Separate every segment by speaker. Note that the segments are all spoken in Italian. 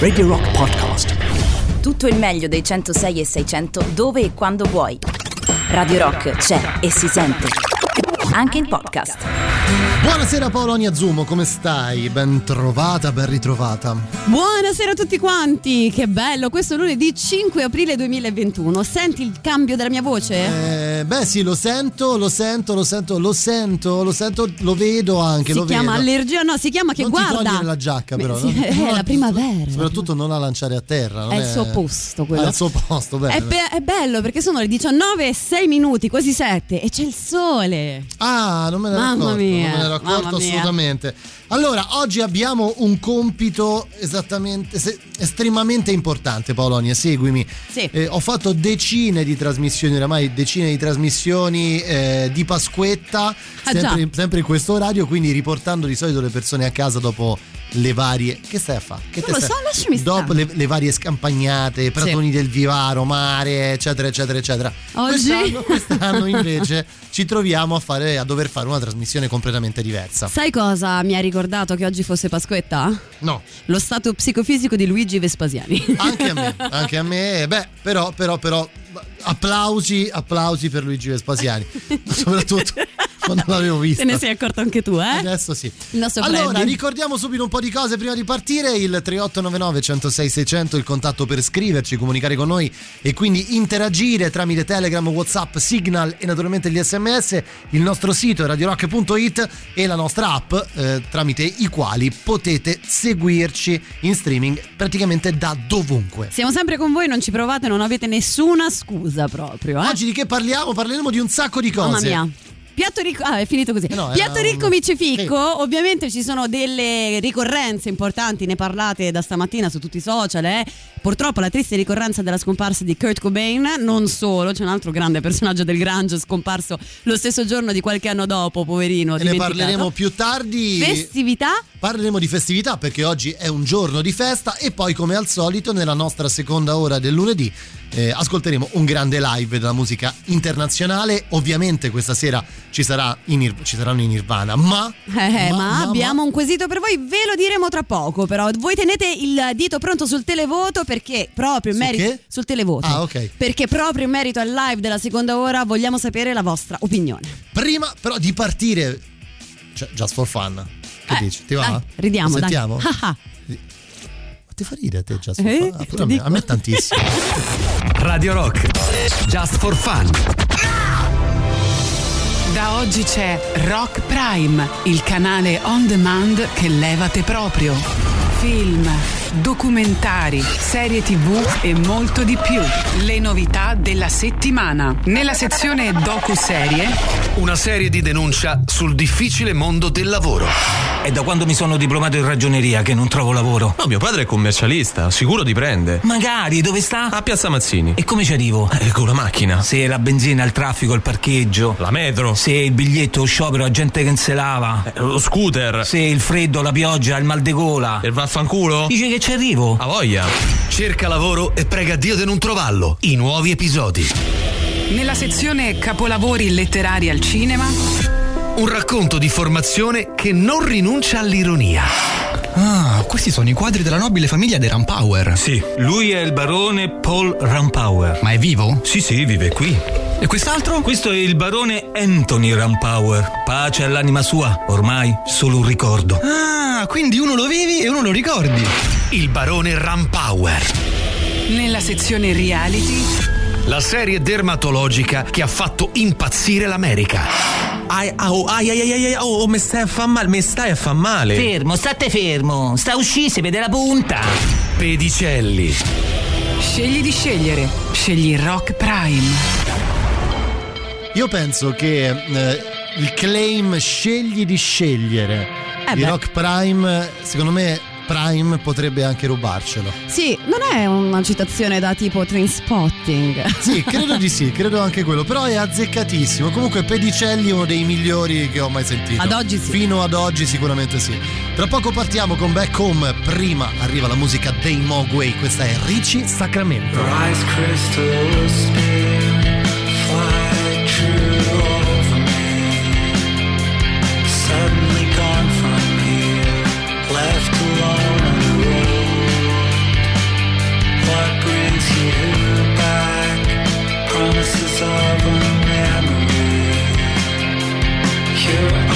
Speaker 1: Radio Rock Podcast.
Speaker 2: Tutto il meglio dei 106 e 600 dove e quando vuoi. Radio Rock c'è e si sente. Anche in podcast.
Speaker 3: Buonasera Paolo Agnazumo, come stai? Ben trovata, ben ritrovata.
Speaker 4: Buonasera a tutti quanti, che bello, questo lunedì 5 aprile 2021. Senti il cambio della mia voce?
Speaker 3: Eh, beh sì, lo sento, lo sento, lo sento, lo sento, lo sento, lo vedo anche,
Speaker 4: si
Speaker 3: lo
Speaker 4: chiama
Speaker 3: vedo.
Speaker 4: allergia, no, si chiama che
Speaker 3: non
Speaker 4: guarda.
Speaker 3: Togliere la giacca però.
Speaker 4: Sì,
Speaker 3: non-
Speaker 4: è
Speaker 3: non
Speaker 4: la primavera.
Speaker 3: Soprattutto non la lanciare a terra. non
Speaker 4: È il suo posto quello.
Speaker 3: È il suo posto, bene.
Speaker 4: È, be- è bello perché sono le 19 e 6 minuti, quasi 7 e c'è il sole.
Speaker 3: Ah, non me ne ero
Speaker 4: Mamma
Speaker 3: accorto,
Speaker 4: mia,
Speaker 3: non me ne ero accorto
Speaker 4: mamma mia.
Speaker 3: Allora, oggi abbiamo un compito esattamente se- estremamente importante, Polonia, seguimi.
Speaker 4: Sì.
Speaker 3: Eh, ho fatto decine di trasmissioni, oramai decine di trasmissioni eh, di Pasquetta,
Speaker 4: Ah,
Speaker 3: sempre, sempre in questo orario, quindi riportando di solito le persone a casa dopo le varie. Che stai a fare? Che
Speaker 4: Non
Speaker 3: te
Speaker 4: lo so, lasciami
Speaker 3: Dopo le, le varie scampagnate, pratoni del Vivaro, mare, eccetera, eccetera, eccetera.
Speaker 4: Oggi?
Speaker 3: Quest'anno, quest'anno invece ci troviamo a, fare, a dover fare una trasmissione completamente diversa.
Speaker 4: Sai cosa mi ha ricordato che oggi fosse Pasquetta?
Speaker 3: No,
Speaker 4: Lo stato psicofisico di Luigi Vespasiani.
Speaker 3: anche a me, anche a me. Beh, però, però, però, applausi, applausi per Luigi Vespasiani. Soprattutto quando l'avevo visto.
Speaker 4: Te ne sei accorto anche tu, eh?
Speaker 3: Adesso sì. Allora,
Speaker 4: Freddy.
Speaker 3: ricordiamo subito un po' di cose prima di partire. Il 3899 106 600, il contatto per scriverci, comunicare con noi e quindi interagire tramite Telegram, Whatsapp, Signal e naturalmente gli sms. Il nostro sito è radiorock.it e la nostra app eh, tramite i quali potete seguirci in streaming praticamente da dovunque.
Speaker 4: Siamo sempre con voi, non ci provate, non avete nessuna scusa proprio. Eh?
Speaker 3: Oggi di che parliamo? Parleremo di un sacco di cose.
Speaker 4: Mamma mia. Piatto ricco, ah, è finito così.
Speaker 3: No, era
Speaker 4: Piatto ricco
Speaker 3: un-
Speaker 4: mici ficco, ovviamente ci sono delle ricorrenze importanti, ne parlate da stamattina su tutti i social. Eh. Purtroppo la triste ricorrenza della scomparsa di Kurt Cobain, non solo, c'è un altro grande personaggio del Grange scomparso lo stesso giorno di qualche anno dopo, poverino.
Speaker 3: E ne parleremo più tardi.
Speaker 4: Festività?
Speaker 3: Parleremo di festività perché oggi è un giorno di festa e poi come al solito nella nostra seconda ora del lunedì eh, ascolteremo un grande live della musica internazionale. Ovviamente questa sera ci, sarà in ci saranno in Nirvana, ma...
Speaker 4: Eh, ma, abbiamo un quesito per voi, ve lo diremo tra poco, però voi tenete il dito pronto sul televoto perché proprio in
Speaker 3: Su
Speaker 4: merito
Speaker 3: che?
Speaker 4: sul televoto.
Speaker 3: Ah, ok.
Speaker 4: Perché proprio in merito al live della seconda ora vogliamo sapere la vostra opinione.
Speaker 3: Prima però di partire... Cioè, just for fun. Che
Speaker 4: Eh,
Speaker 3: dici? Ti va?
Speaker 4: dai, ridiamo,
Speaker 3: Lo
Speaker 4: dai.
Speaker 3: Sentiamo?
Speaker 4: Ah, ah.
Speaker 3: Ma ti fa ridere te just for
Speaker 4: Eh,
Speaker 3: fun? Ah, pure a, me, a me tantissimo.
Speaker 1: Radio Rock. Just for fun.
Speaker 5: Da oggi c'è Rock Prime, il canale on demand che levate proprio. Film, documentari, serie tv e molto di più. Le novità della settimana. Nella sezione docu-serie
Speaker 6: Una serie di denuncia sul difficile mondo del lavoro.
Speaker 7: È da quando mi sono diplomato in ragioneria che non trovo lavoro.
Speaker 8: No, mio padre è commercialista, sicuro ti prende.
Speaker 7: Magari, dove sta?
Speaker 8: A Piazza Mazzini.
Speaker 7: E come ci arrivo?
Speaker 8: Eh, con la macchina.
Speaker 7: Se la benzina, il traffico, il parcheggio.
Speaker 8: La metro.
Speaker 7: Se il biglietto, lo sciopero, la gente che non se lava.
Speaker 8: Eh, lo scooter.
Speaker 7: Se il freddo, la pioggia, il mal de gola.
Speaker 8: E il vaffanculo?
Speaker 7: Dice che ci arrivo.
Speaker 8: A voglia.
Speaker 6: Cerca lavoro e prega Dio di non trovarlo. I nuovi episodi.
Speaker 5: Nella sezione capolavori letterari al cinema,
Speaker 6: Un racconto di formazione che non rinuncia all'ironia.
Speaker 9: Ah, questi sono i quadri della nobile famiglia dei Rampower.
Speaker 7: Sì, lui è il barone Paul Rampower.
Speaker 9: Ma è vivo?
Speaker 7: Sì, sì, vive qui.
Speaker 9: E quest'altro?
Speaker 7: Questo è il barone Anthony Rampower. Pace all'anima sua, ormai solo un ricordo.
Speaker 9: Ah, quindi uno lo vivi e uno lo ricordi.
Speaker 6: Il barone Rampower.
Speaker 5: nella sezione reality,
Speaker 6: La serie dermatologica che ha fatto impazzire l'America.
Speaker 8: Ai, au, ai, ai, ai, ai, ai, oh, mi stai a fa male, mi stai a fa male.
Speaker 7: Fermo, state fermo. Sta uscì, si vede la punta.
Speaker 6: Pedicelli.
Speaker 5: scegli di scegliere. Scegli Rock Prime.
Speaker 3: Io penso che eh, il claim scegli di scegliere
Speaker 4: Eh
Speaker 3: di
Speaker 4: beh.
Speaker 3: Rock Prime, secondo me Prime potrebbe anche rubarcelo.
Speaker 4: Sì, non è una citazione da tipo train spotting.
Speaker 3: Sì, credo di sì, credo anche quello, però è azzeccatissimo. Comunque Pedicelli è uno dei migliori che ho mai sentito.
Speaker 4: Ad oggi sì.
Speaker 3: Fino ad oggi sicuramente sì. Tra poco partiamo con Back Home, prima arriva la musica dei Mogwai, questa è Ricci Sacramento.
Speaker 10: Ice crystals promises of a memory. Here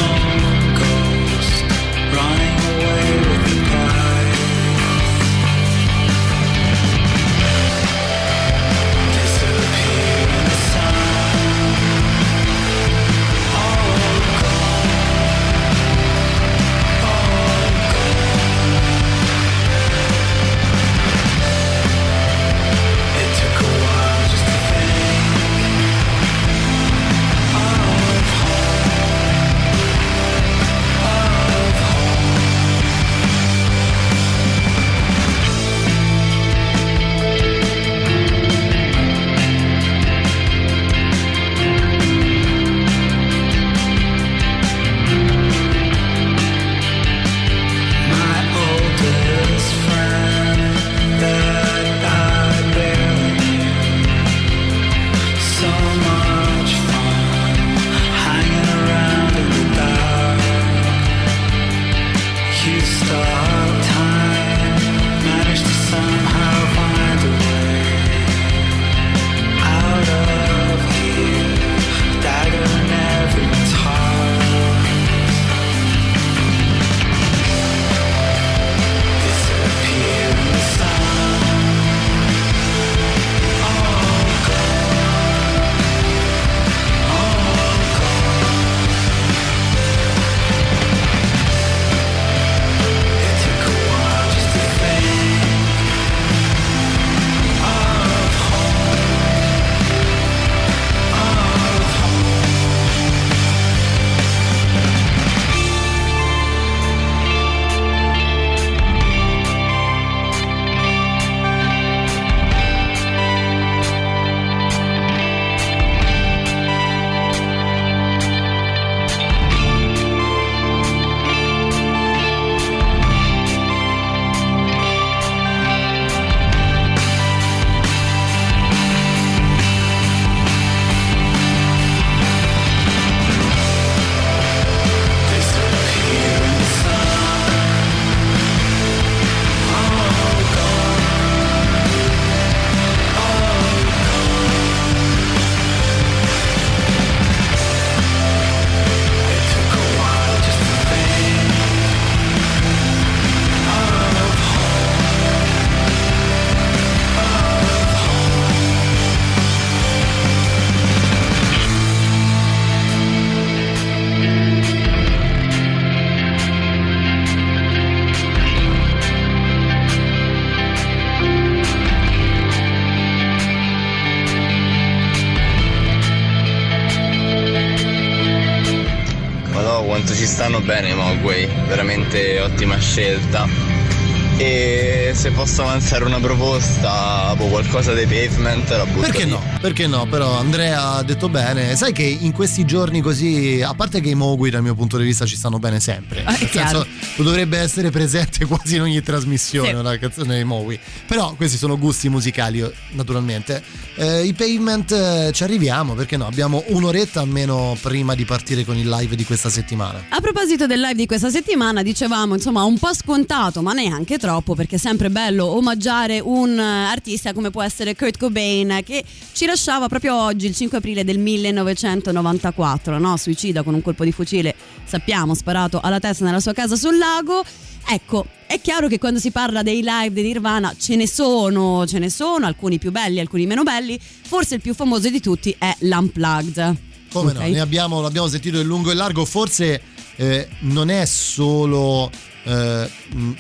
Speaker 11: avanzare una proposta, boh, qualcosa dei pavement, la butto
Speaker 3: Perché
Speaker 11: lì.
Speaker 3: no? Perché no? Però Andrea ha detto bene. Sai che in questi giorni così, a parte che i Mogui dal mio punto di vista ci stanno bene sempre.
Speaker 4: Ah,
Speaker 3: senso, dovrebbe essere presente quasi in ogni trasmissione
Speaker 4: Sì.
Speaker 3: una canzone dei Mogui. Però questi sono gusti musicali, naturalmente. Eh, I pavement eh, ci arriviamo, perché no? Abbiamo un'oretta almeno prima di partire con il live di questa settimana.
Speaker 4: A proposito del live di questa settimana, dicevamo insomma un po' scontato, ma neanche troppo, perché è sempre bello omaggiare un eh, artista come può essere Kurt Cobain, che ci lasciava proprio oggi, il 5 aprile del 1994, no? suicida con un colpo di fucile, sappiamo, sparato alla testa nella sua casa sul lago. Ecco, è chiaro che quando si parla dei live di Nirvana ce ne sono, ce ne sono, alcuni più belli, alcuni meno belli. Forse il più famoso di tutti è l'Unplugged.
Speaker 3: Come
Speaker 4: Ok?
Speaker 3: no? Ne abbiamo, l'abbiamo sentito in lungo e largo. Forse eh, non è solo eh,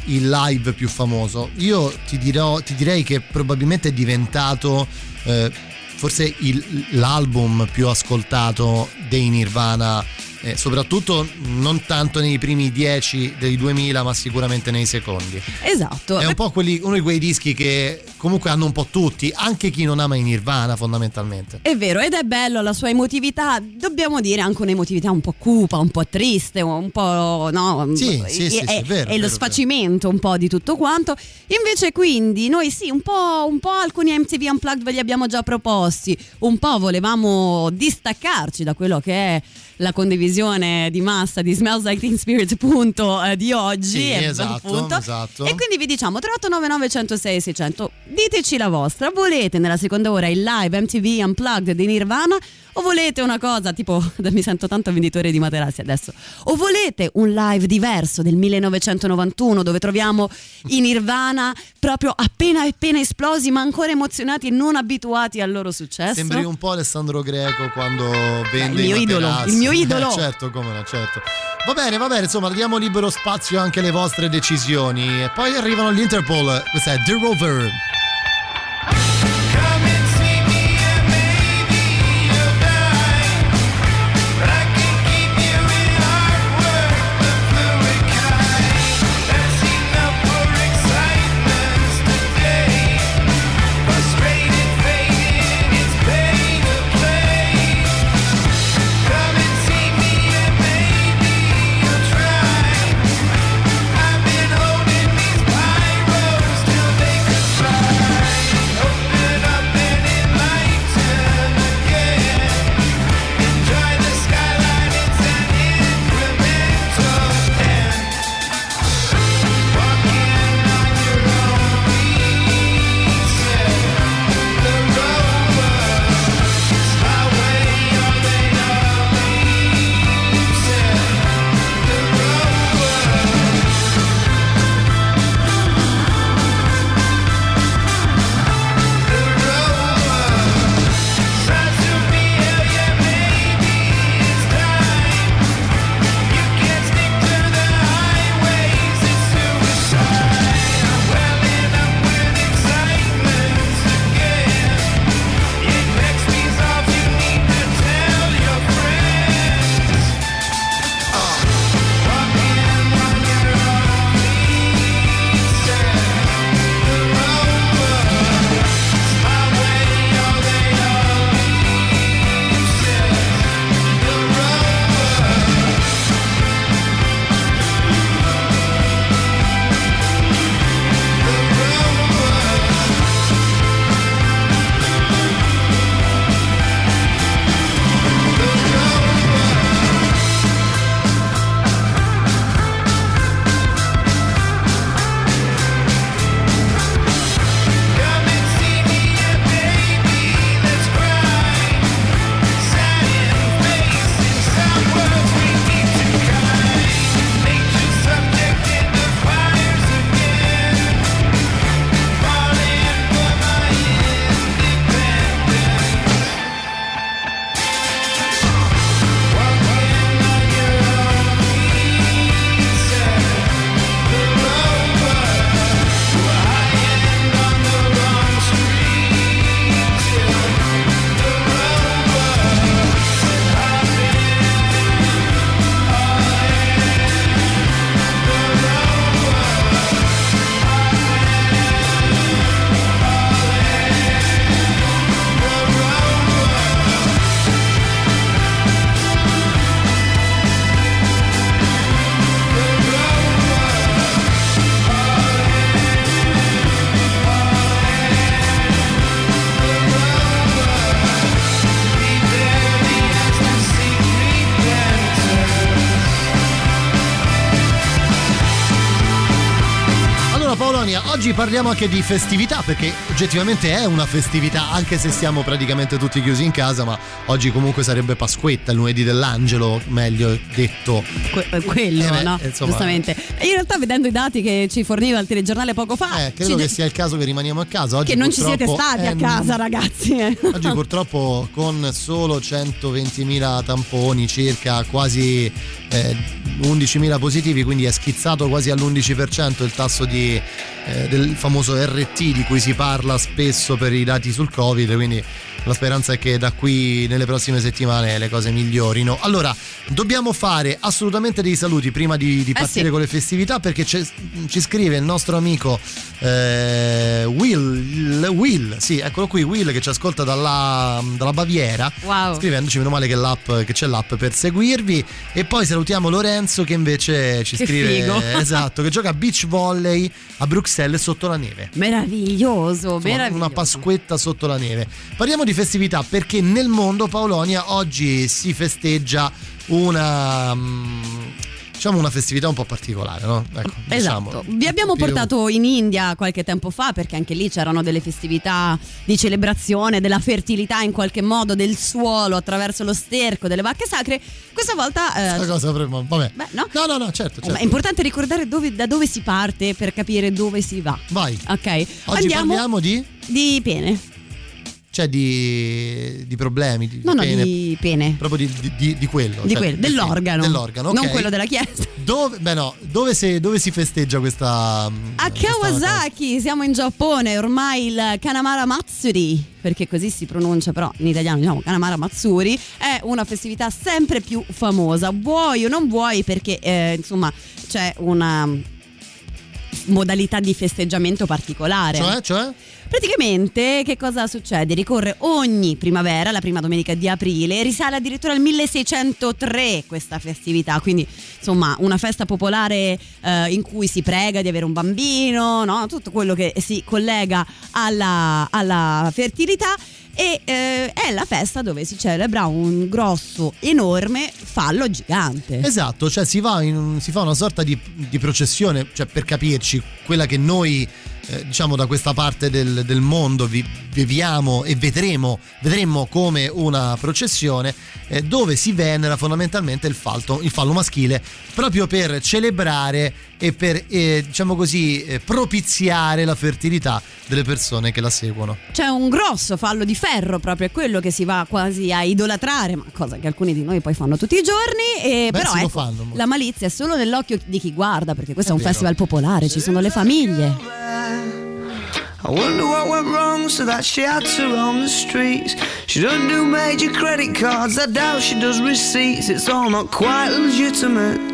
Speaker 3: il live più famoso. Io ti, dirò, ti direi che probabilmente è diventato eh, forse il- l'album più ascoltato dei Nirvana. Eh, soprattutto non tanto nei primi dieci dei 2000 ma sicuramente nei secondi
Speaker 4: Esatto.
Speaker 3: è un po' quelli- uno di quei dischi che comunque hanno un po' tutti anche chi non ama i Nirvana fondamentalmente
Speaker 4: È vero, ed è bello la sua emotività, dobbiamo dire anche un'emotività un po' cupa, un po' triste, un po'. no?
Speaker 3: Sì, sì, sì,
Speaker 4: è,
Speaker 3: sì, è vero,
Speaker 4: è lo
Speaker 3: vero,
Speaker 4: sfacimento un po' di tutto quanto. Invece, quindi, noi sì, un po', un po' alcuni MTV Unplugged ve li abbiamo già proposti, un po' volevamo distaccarci da quello che è la condivisione di massa di Smells Like Teen Spirit, punto eh, di oggi.
Speaker 3: Sì,
Speaker 4: eh,
Speaker 3: esatto, esatto.
Speaker 4: E quindi vi diciamo 3899 106 600 diteci la vostra volete nella seconda ora il live MTV Unplugged di Nirvana o volete una cosa tipo mi sento tanto venditore di materassi adesso o volete un live diverso del 1991 dove troviamo i Nirvana proprio appena appena esplosi ma ancora emozionati e non abituati al loro successo
Speaker 3: Sembri un po' Alessandro Greco quando vende
Speaker 4: il mio idolo, il mio idolo.
Speaker 3: Eh, certo, come no, certo. Va bene, va bene, insomma, diamo libero spazio anche alle vostre decisioni. E poi arrivano gli Interpol, questa è The Rover. Oggi parliamo anche di festività perché oggettivamente è una festività anche se siamo praticamente tutti chiusi in casa ma oggi comunque sarebbe Pasquetta, il lunedì dell'angelo, meglio detto.
Speaker 4: Que- eh, quello,
Speaker 3: Eh beh,
Speaker 4: no?
Speaker 3: insomma.
Speaker 4: Giustamente. In realtà vedendo i dati che ci forniva il telegiornale poco fa,
Speaker 3: Eh, credo che sia il caso che rimaniamo a casa. Oggi
Speaker 4: che non ci siete stati a
Speaker 3: eh,
Speaker 4: casa ragazzi. eh.
Speaker 3: Oggi purtroppo con solo 120.000 tamponi, circa quasi eh, 11.000 positivi, quindi è schizzato quasi all'11% il tasso di, eh, del famoso RT di cui si parla spesso per i dati sul Covid, quindi la speranza è che da qui nelle prossime settimane le cose migliorino. Allora, dobbiamo fare assolutamente dei saluti prima di, di partire
Speaker 4: sì.
Speaker 3: con le festività perché ci scrive il nostro amico eh, Will, Will, sì, eccolo qui, Will che ci ascolta dalla, dalla Baviera
Speaker 4: Wow.
Speaker 3: scrivendoci meno male che, l'app, che c'è l'app per seguirvi e poi salutiamo Lorenzo che invece ci
Speaker 4: Che
Speaker 3: scrive
Speaker 4: figo.
Speaker 3: esatto che gioca a beach volley a Bruxelles sotto la neve
Speaker 4: Meraviglioso,
Speaker 3: Insomma,
Speaker 4: meraviglioso.
Speaker 3: una pasquetta sotto la neve parliamo di festività perché nel mondo Paolonia oggi si festeggia una mm, diciamo una festività un po' particolare no? ecco, diciamo,
Speaker 4: Esatto, vi abbiamo portato in India qualche tempo fa perché anche lì c'erano delle festività di celebrazione della fertilità in qualche modo del suolo attraverso lo sterco delle vacche sacre. Questa volta eh,
Speaker 3: Questa cosa avremmo- vabbè
Speaker 4: Beh, no?
Speaker 3: no no no certo,
Speaker 4: Eh,
Speaker 3: certo.
Speaker 4: ma è importante ricordare dove- da dove si parte per capire dove si va.
Speaker 3: vai
Speaker 4: Ok,
Speaker 3: oggi
Speaker 4: andiamo
Speaker 3: parliamo di
Speaker 4: di pene.
Speaker 3: Cioè di, di problemi di
Speaker 4: No, no,
Speaker 3: pene,
Speaker 4: di pene.
Speaker 3: proprio di, di- di- quello
Speaker 4: Di
Speaker 3: cioè,
Speaker 4: quello, dell'organo.
Speaker 3: dell'organo
Speaker 4: Non
Speaker 3: ok.
Speaker 4: quello della chiesa.
Speaker 3: dove, beh no, dove, si, dove si festeggia questa
Speaker 4: A
Speaker 3: questa
Speaker 4: Kawasaki, siamo in Giappone, ormai il Kanamara Matsuri, perché così si pronuncia però in italiano diciamo Kanamara Matsuri, è una festività sempre più famosa, vuoi o non vuoi perché eh, insomma c'è una modalità di festeggiamento particolare.
Speaker 3: cioè cioè
Speaker 4: Praticamente che cosa succede? Ricorre ogni primavera, la prima domenica di aprile, risale addirittura al 1603 questa festività, quindi insomma una festa popolare eh, in cui si prega di avere un bambino, no? tutto quello che si collega alla, alla fertilità e eh, è la festa dove si celebra un grosso, enorme fallo gigante.
Speaker 3: Esatto, cioè si, un- si fa una sorta di, di processione, cioè per capirci, quella che noi eh, diciamo da questa parte del, del mondo vi- viviamo e vedremo, vedremo come una processione eh, dove si venera fondamentalmente il, falto- il fallo maschile proprio per celebrare e per eh, diciamo così eh, propiziare la fertilità delle persone che la seguono.
Speaker 4: C'è un grosso fallo di ferro, proprio è quello che si va quasi a idolatrare, ma cosa che alcuni di noi poi fanno tutti i giorni. E
Speaker 3: Beh,
Speaker 4: però ecco,
Speaker 3: fanno
Speaker 4: la malizia è solo nell'occhio di chi guarda, perché questo è, un
Speaker 3: vero.
Speaker 4: festival popolare, ci sono le famiglie.
Speaker 10: I wonder what went wrong so that she had to roam the streets. She doesn't do major credit cards, I doubt she does receipts. It's all not quite legitimate.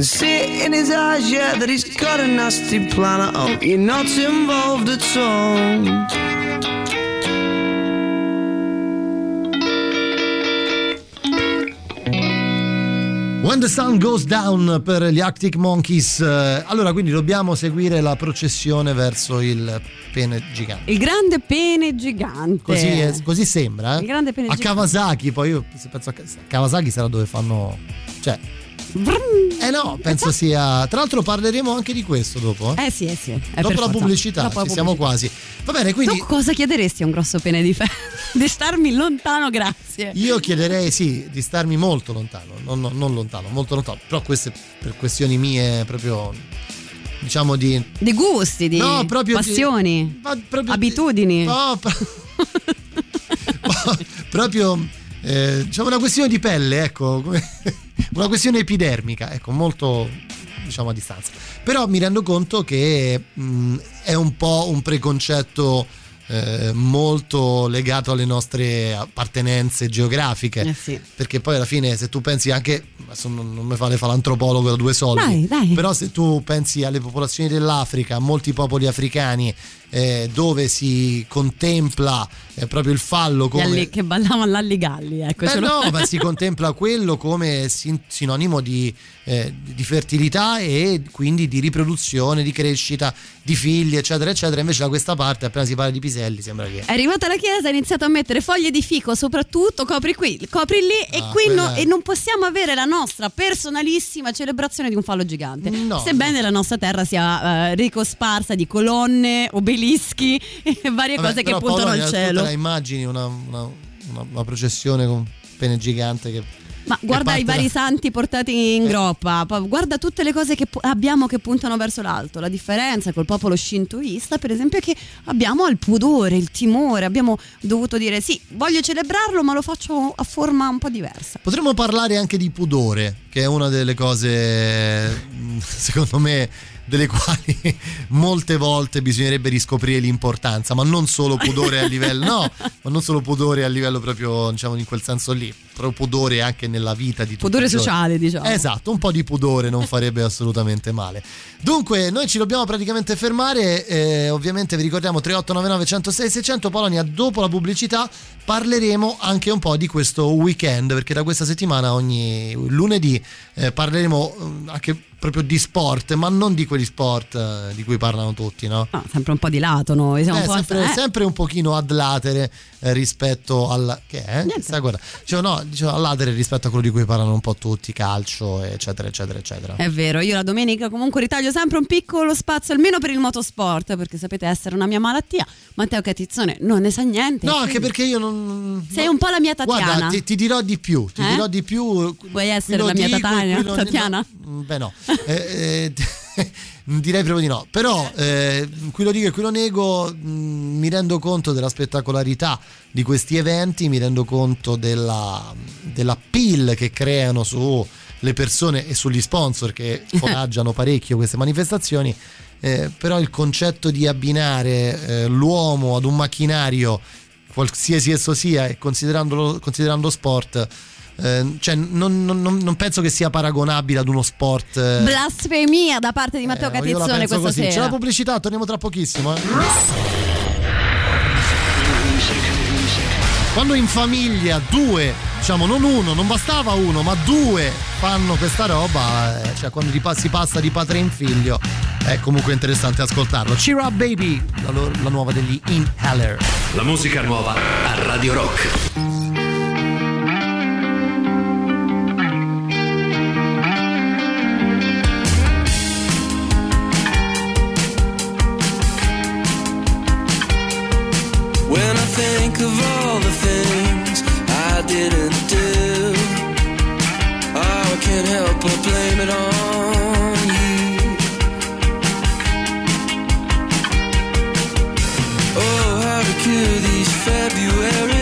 Speaker 10: can. See it in his eyes, yeah, that he's got a nasty plan. I hope you're not involved at all.
Speaker 3: When the Sun Goes Down per gli Arctic Monkeys. Eh, Allora, quindi dobbiamo seguire la processione verso il pene gigante.
Speaker 4: Il grande pene gigante.
Speaker 3: Così, è- così sembra, eh?
Speaker 4: Il grande pene
Speaker 3: A
Speaker 4: gigante.
Speaker 3: Kawasaki, poi io penso a Ka- Kawasaki sarà dove fanno. Cioè. Eh no, penso sia. Tra l'altro parleremo anche di questo dopo. Eh?
Speaker 4: Eh sì, eh sì. è
Speaker 3: dopo la
Speaker 4: forza.
Speaker 3: pubblicità,
Speaker 4: Dopo la
Speaker 3: ci siamo quasi. Va bene, quindi.
Speaker 4: Tu cosa chiederesti a un grosso pene di ferro? di starmi lontano, grazie.
Speaker 3: Io chiederei sì di starmi molto lontano, non, non- lontano, molto lontano, però queste per questioni mie proprio diciamo di
Speaker 4: Di gusti, di
Speaker 3: No, proprio di-
Speaker 4: passioni,
Speaker 3: ma proprio
Speaker 4: abitudini.
Speaker 3: No, pro- proprio eh, diciamo una questione di pelle, ecco, come- una questione epidermica, ecco, molto diciamo a distanza. Però mi rendo conto che mh, è un po' un preconcetto eh, molto legato alle nostre appartenenze geografiche
Speaker 4: Eh sì.
Speaker 3: perché poi alla fine se tu pensi anche adesso non, non mi fare fa l'antropologo da due soldi
Speaker 4: Dai, dai.
Speaker 3: però se tu pensi alle popolazioni dell'Africa a molti popoli africani eh, dove si contempla eh, proprio il fallo come
Speaker 4: alli- che ballavano all'alligalli, ecco.
Speaker 3: Beh, no, ma si contempla quello come sin- sinonimo di, eh, di fertilità e quindi di riproduzione, di crescita, di figli, eccetera, eccetera. Invece da questa parte, appena si parla di piselli, sembra che.
Speaker 4: È arrivata la chiesa, ha iniziato a mettere foglie di fico soprattutto, copri qui, copri lì e
Speaker 3: Ah,
Speaker 4: qui no-
Speaker 3: è-
Speaker 4: e non possiamo avere la nostra personalissima celebrazione di un fallo gigante.
Speaker 3: No,
Speaker 4: Sebbene la nostra terra sia eh, ricosparsa di colonne, obelischi e varie
Speaker 3: Vabbè,
Speaker 4: cose che puntano al cielo.
Speaker 3: la immagini una, una- una- una processione con pene gigante che.
Speaker 4: Ma guarda i vari
Speaker 3: da-
Speaker 4: santi portati in
Speaker 3: Eh.
Speaker 4: groppa, guarda tutte le cose che abbiamo che puntano verso l'alto. La differenza col popolo shintoista, per esempio, è che abbiamo il pudore, il timore, abbiamo dovuto dire sì, voglio celebrarlo, ma lo faccio a forma un po' diversa.
Speaker 3: Potremmo parlare anche di pudore, che è una delle cose, secondo me, delle quali molte volte bisognerebbe riscoprire l'importanza, ma non solo pudore a livello, no, ma non solo pudore a livello proprio, diciamo, in quel senso lì, però pudore anche nella vita di tutti
Speaker 4: Pudore sociale, diciamo.
Speaker 3: Esatto, un po' di pudore non farebbe assolutamente male. Dunque, noi ci dobbiamo praticamente fermare. eh, ovviamente vi ricordiamo 3899 106 600 Polonia. Dopo la pubblicità parleremo anche un po' di questo weekend, perché da questa settimana, ogni lunedì, eh, parleremo eh, anche proprio di sport, ma non di quegli sport eh, di cui parlano tutti, no?
Speaker 4: No, sempre un po' di lato noi, siamo
Speaker 3: Eh,
Speaker 4: un po'
Speaker 3: sempre,
Speaker 4: eh.
Speaker 3: sempre un pochino ad latere eh, rispetto al che è? Stai guarda. Dicevo, no, dicevo ad latere rispetto a quello di cui parlano un po' tutti, calcio, eccetera, eccetera, eccetera.
Speaker 4: È vero, io la domenica comunque ritaglio sempre un piccolo spazio, almeno per il motorsport, perché sapete essere una mia malattia. Matteo Catizzone non ne sa niente.
Speaker 3: No, anche perché io non.
Speaker 4: Sei un po' la mia Tatiana.
Speaker 3: Guarda, ti, ti dirò di più. Ti
Speaker 4: Eh?
Speaker 3: dirò di più.
Speaker 4: Vuoi essere la mia
Speaker 3: dico,
Speaker 4: Tatiana? Tatiana?
Speaker 3: no, beh, no. Eh, eh, direi proprio di no. Però, eh, qui lo dico e qui lo nego. mh, mi rendo conto della spettacolarità di questi eventi. Mi rendo conto della, della pill che creano su le persone e sugli sponsor che foraggiano parecchio queste manifestazioni. Eh, però il concetto di abbinare eh, l'uomo ad un macchinario qualsiasi esso sia e considerandolo, considerando sport eh, cioè non, non- non- penso che sia paragonabile ad uno sport eh,
Speaker 4: Blasfemia da parte di Matteo
Speaker 3: eh, io la
Speaker 4: Catizzone
Speaker 3: penso
Speaker 4: questa
Speaker 3: così. c'è
Speaker 4: sera.
Speaker 3: la pubblicità torniamo tra pochissimo eh. quando in famiglia due diciamo non uno non bastava uno ma due fanno questa roba eh, cioè quando si passa di padre in figlio è comunque interessante ascoltarlo Cheer Up Baby la, la nuova degli Inhaler
Speaker 1: La musica nuova a Radio Rock.
Speaker 10: Think of all the things I didn't do, oh, I can't help but blame it on you. Oh, how to cure these February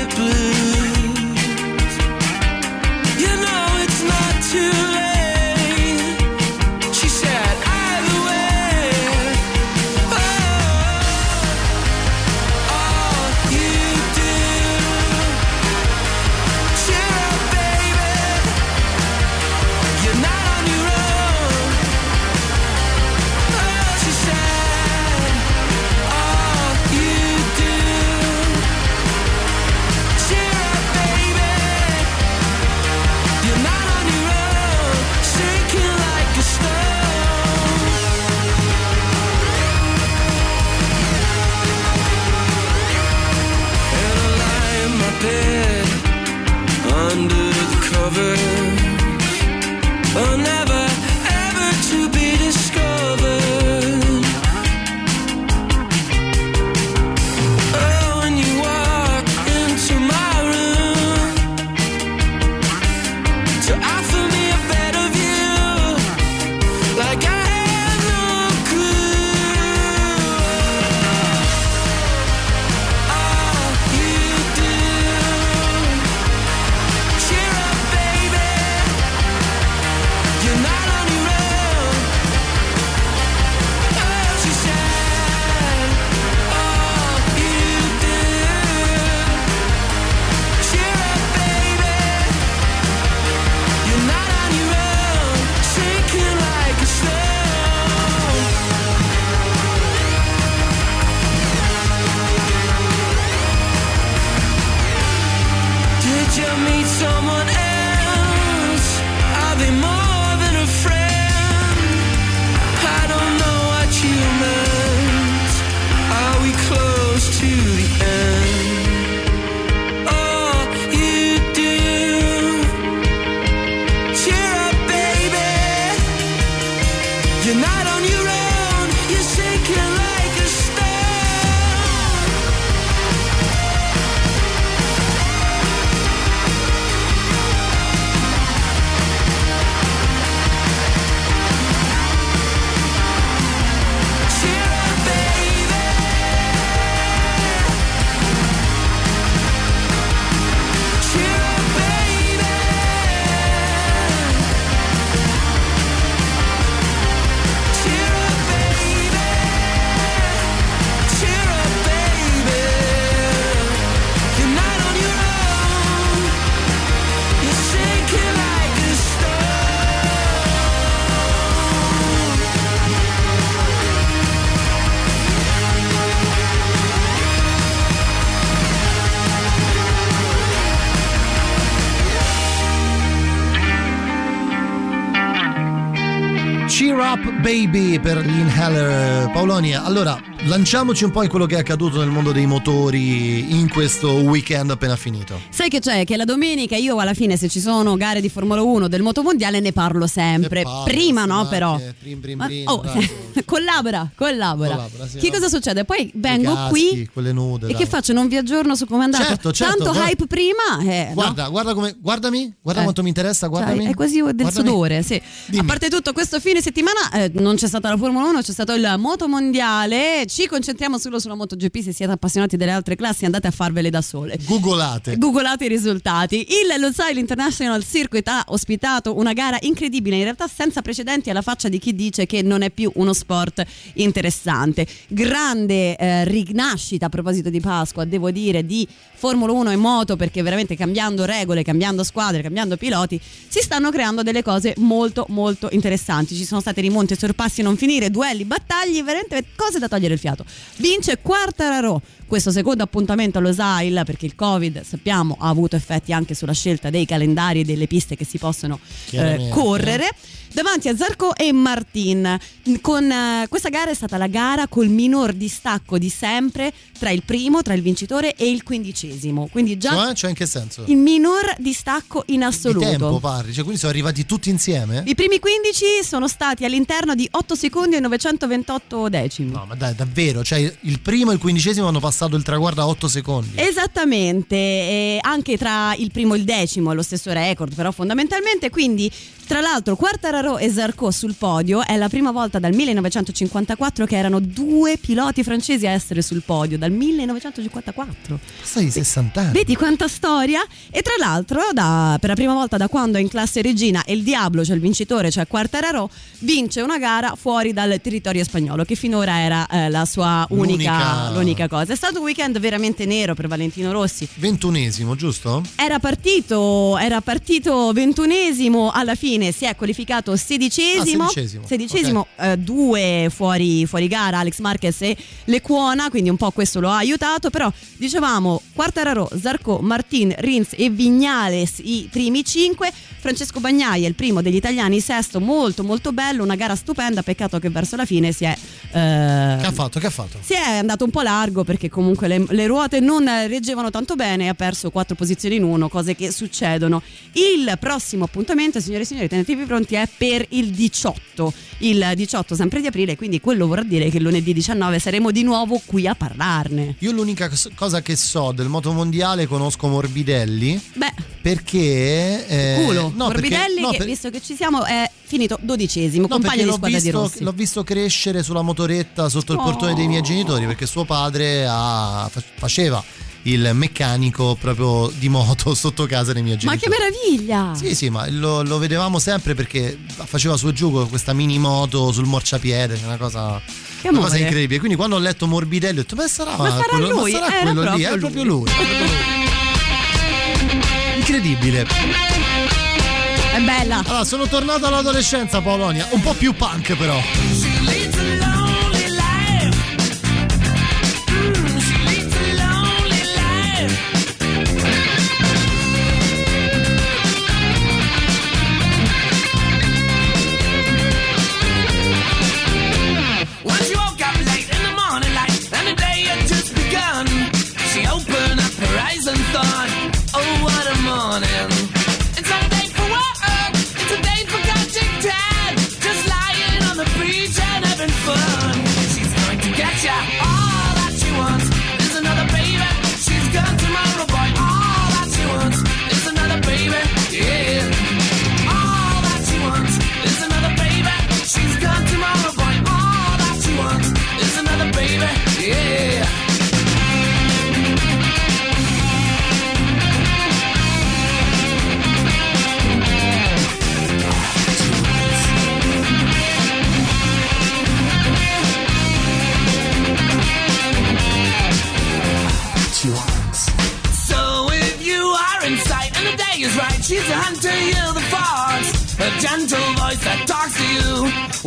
Speaker 3: Paolonia. Allora, lanciamoci un po' in quello che è accaduto nel mondo dei motori in questo weekend appena finito.
Speaker 4: Sai che c'è? Che la domenica io alla fine se ci sono gare di Formula 1 del motomondiale ne parlo sempre.
Speaker 3: Ne parlo,
Speaker 4: Prima no
Speaker 3: dai,
Speaker 4: però.
Speaker 3: prim,
Speaker 4: Ma-
Speaker 3: prim,
Speaker 4: oh, collabora, collabora.
Speaker 3: Collabora, sì,
Speaker 4: che
Speaker 3: no?
Speaker 4: cosa succede? Poi vengo
Speaker 3: caschi,
Speaker 4: qui
Speaker 3: quelle nude,
Speaker 4: e
Speaker 3: dai.
Speaker 4: che faccio? Non vi aggiorno su come è andato.
Speaker 3: Certo, certo,
Speaker 4: Tanto
Speaker 3: guarda-
Speaker 4: hype prima. eh, no?
Speaker 3: Guarda, guarda come guardami, guarda
Speaker 4: Eh.
Speaker 3: quanto mi interessa, guardami.
Speaker 4: Cioè, è quasi del
Speaker 3: Guardami.
Speaker 4: sudore, sì.
Speaker 3: Dimmi.
Speaker 4: A parte tutto, questo fine settimana eh, non c'è stata la Formula 1, c'è stato il Moto Mondiale. Ci concentriamo solo sulla MotoGP. Se siete appassionati delle altre classi, andate a farvele da sole.
Speaker 3: Googolate.
Speaker 4: Googolate i risultati. Il Losail International Circuit ha ospitato una gara incredibile, in realtà senza precedenti alla faccia di chi dice che non è più uno sport interessante. Grande eh, rinascita a proposito di Pasqua, devo dire, di Formula 1 e moto, perché veramente cambiando regole, cambiando squadre, cambiando piloti, si stanno creando delle cose molto molto interessanti. Ci sono stati rimonti e sorpassi non finire, duelli, battaglie, veramente cose da togliere il fiato. Vince Quartararo questo secondo appuntamento allo SAIL perché il Covid sappiamo ha avuto effetti anche sulla scelta dei calendari e delle piste che si possono eh, correre davanti a Zarco e Martin con eh, questa gara è stata la gara col minor distacco di sempre tra il primo tra il vincitore e il quindicesimo quindi già
Speaker 3: Cioè, cioè in che senso?
Speaker 4: il minor distacco in
Speaker 3: Di
Speaker 4: assoluto
Speaker 3: tempo parli, cioè quindi sono arrivati tutti insieme?
Speaker 4: i primi 15 sono stati all'interno di 8 secondi e 928 decimi
Speaker 3: No, ma dai, davvero, cioè il primo e il quindicesimo hanno passato il traguardo a 8 secondi.
Speaker 4: Esattamente, e anche tra il primo e il decimo è lo stesso record, però fondamentalmente quindi tra l'altro Quartararo e Zarco sul podio è la prima volta dal 1954 che erano due piloti francesi a essere sul podio, dal 1954.
Speaker 3: Sei 60 anni.
Speaker 4: Vedi quanta storia? E tra l'altro, da- per la prima volta da quando è in classe regina e il Diablo, cioè il vincitore, cioè Quartararo, vince una gara fuori dal territorio spagnolo, che finora era eh, la sua unica,
Speaker 3: L'unica-
Speaker 4: l'unica cosa. È stato un weekend veramente nero per Valentino Rossi.
Speaker 3: Ventunesimo, giusto?
Speaker 4: Era partito, era partito ventunesimo, alla fine si è qualificato sedicesimo.
Speaker 3: Ah, sedicesimo,
Speaker 4: Sedicesimo, eh, due fuori, fuori gara, Alex Marquez e Lecuona, quindi un po' questo lo ha aiutato, però dicevamo Quartararo, Zarco, Martin, Rins e Vignales i primi cinque, Francesco Bagnaia il primo degli italiani, sesto, molto molto bello, una gara stupenda, peccato che verso la fine si è... eh,
Speaker 3: Che ha fatto? Che ha fatto?
Speaker 4: si è andato un po' largo perché comunque le, le ruote non reggevano tanto bene e ha perso quattro posizioni in uno, cose che succedono. Il prossimo appuntamento, signore e signori, tenetevi pronti, è per il 18. Il 18 sempre di aprile, quindi quello vorrà dire che lunedì 19 saremo di nuovo qui a parlarne.
Speaker 3: Io l'unica cos- cosa che so del motomondiale conosco Morbidelli
Speaker 4: Beh,
Speaker 3: perché... eh,
Speaker 4: culo,
Speaker 3: no, perché-
Speaker 4: Morbidelli
Speaker 3: no,
Speaker 4: che
Speaker 3: per-
Speaker 4: visto che ci siamo è finito dodicesimo,
Speaker 3: No,
Speaker 4: compagno
Speaker 3: perché
Speaker 4: di squadra di
Speaker 3: visto,
Speaker 4: Rossi.
Speaker 3: l'ho visto crescere sulla motoretta sotto il
Speaker 4: Oh.
Speaker 3: portone dei miei genitori perché suo padre ha- fa- faceva il meccanico proprio di moto sotto casa dei miei
Speaker 4: Ma
Speaker 3: genitori.
Speaker 4: che meraviglia!
Speaker 3: Sì, sì, ma lo, lo vedevamo sempre perché faceva su giù con questa mini moto sul marciapiede, c'è una cosa,
Speaker 4: Che
Speaker 3: una cosa
Speaker 4: amore.
Speaker 3: incredibile. Quindi quando ho letto Morbidelli ho detto, beh sarà,
Speaker 4: Ma sarà
Speaker 3: quello,
Speaker 4: lui,
Speaker 3: ma sarà
Speaker 4: era
Speaker 3: quello lì, è
Speaker 4: proprio
Speaker 3: lui. Incredibile.
Speaker 4: È bella!
Speaker 3: Allora, sono tornato all'adolescenza, Polonia, un po' più punk però.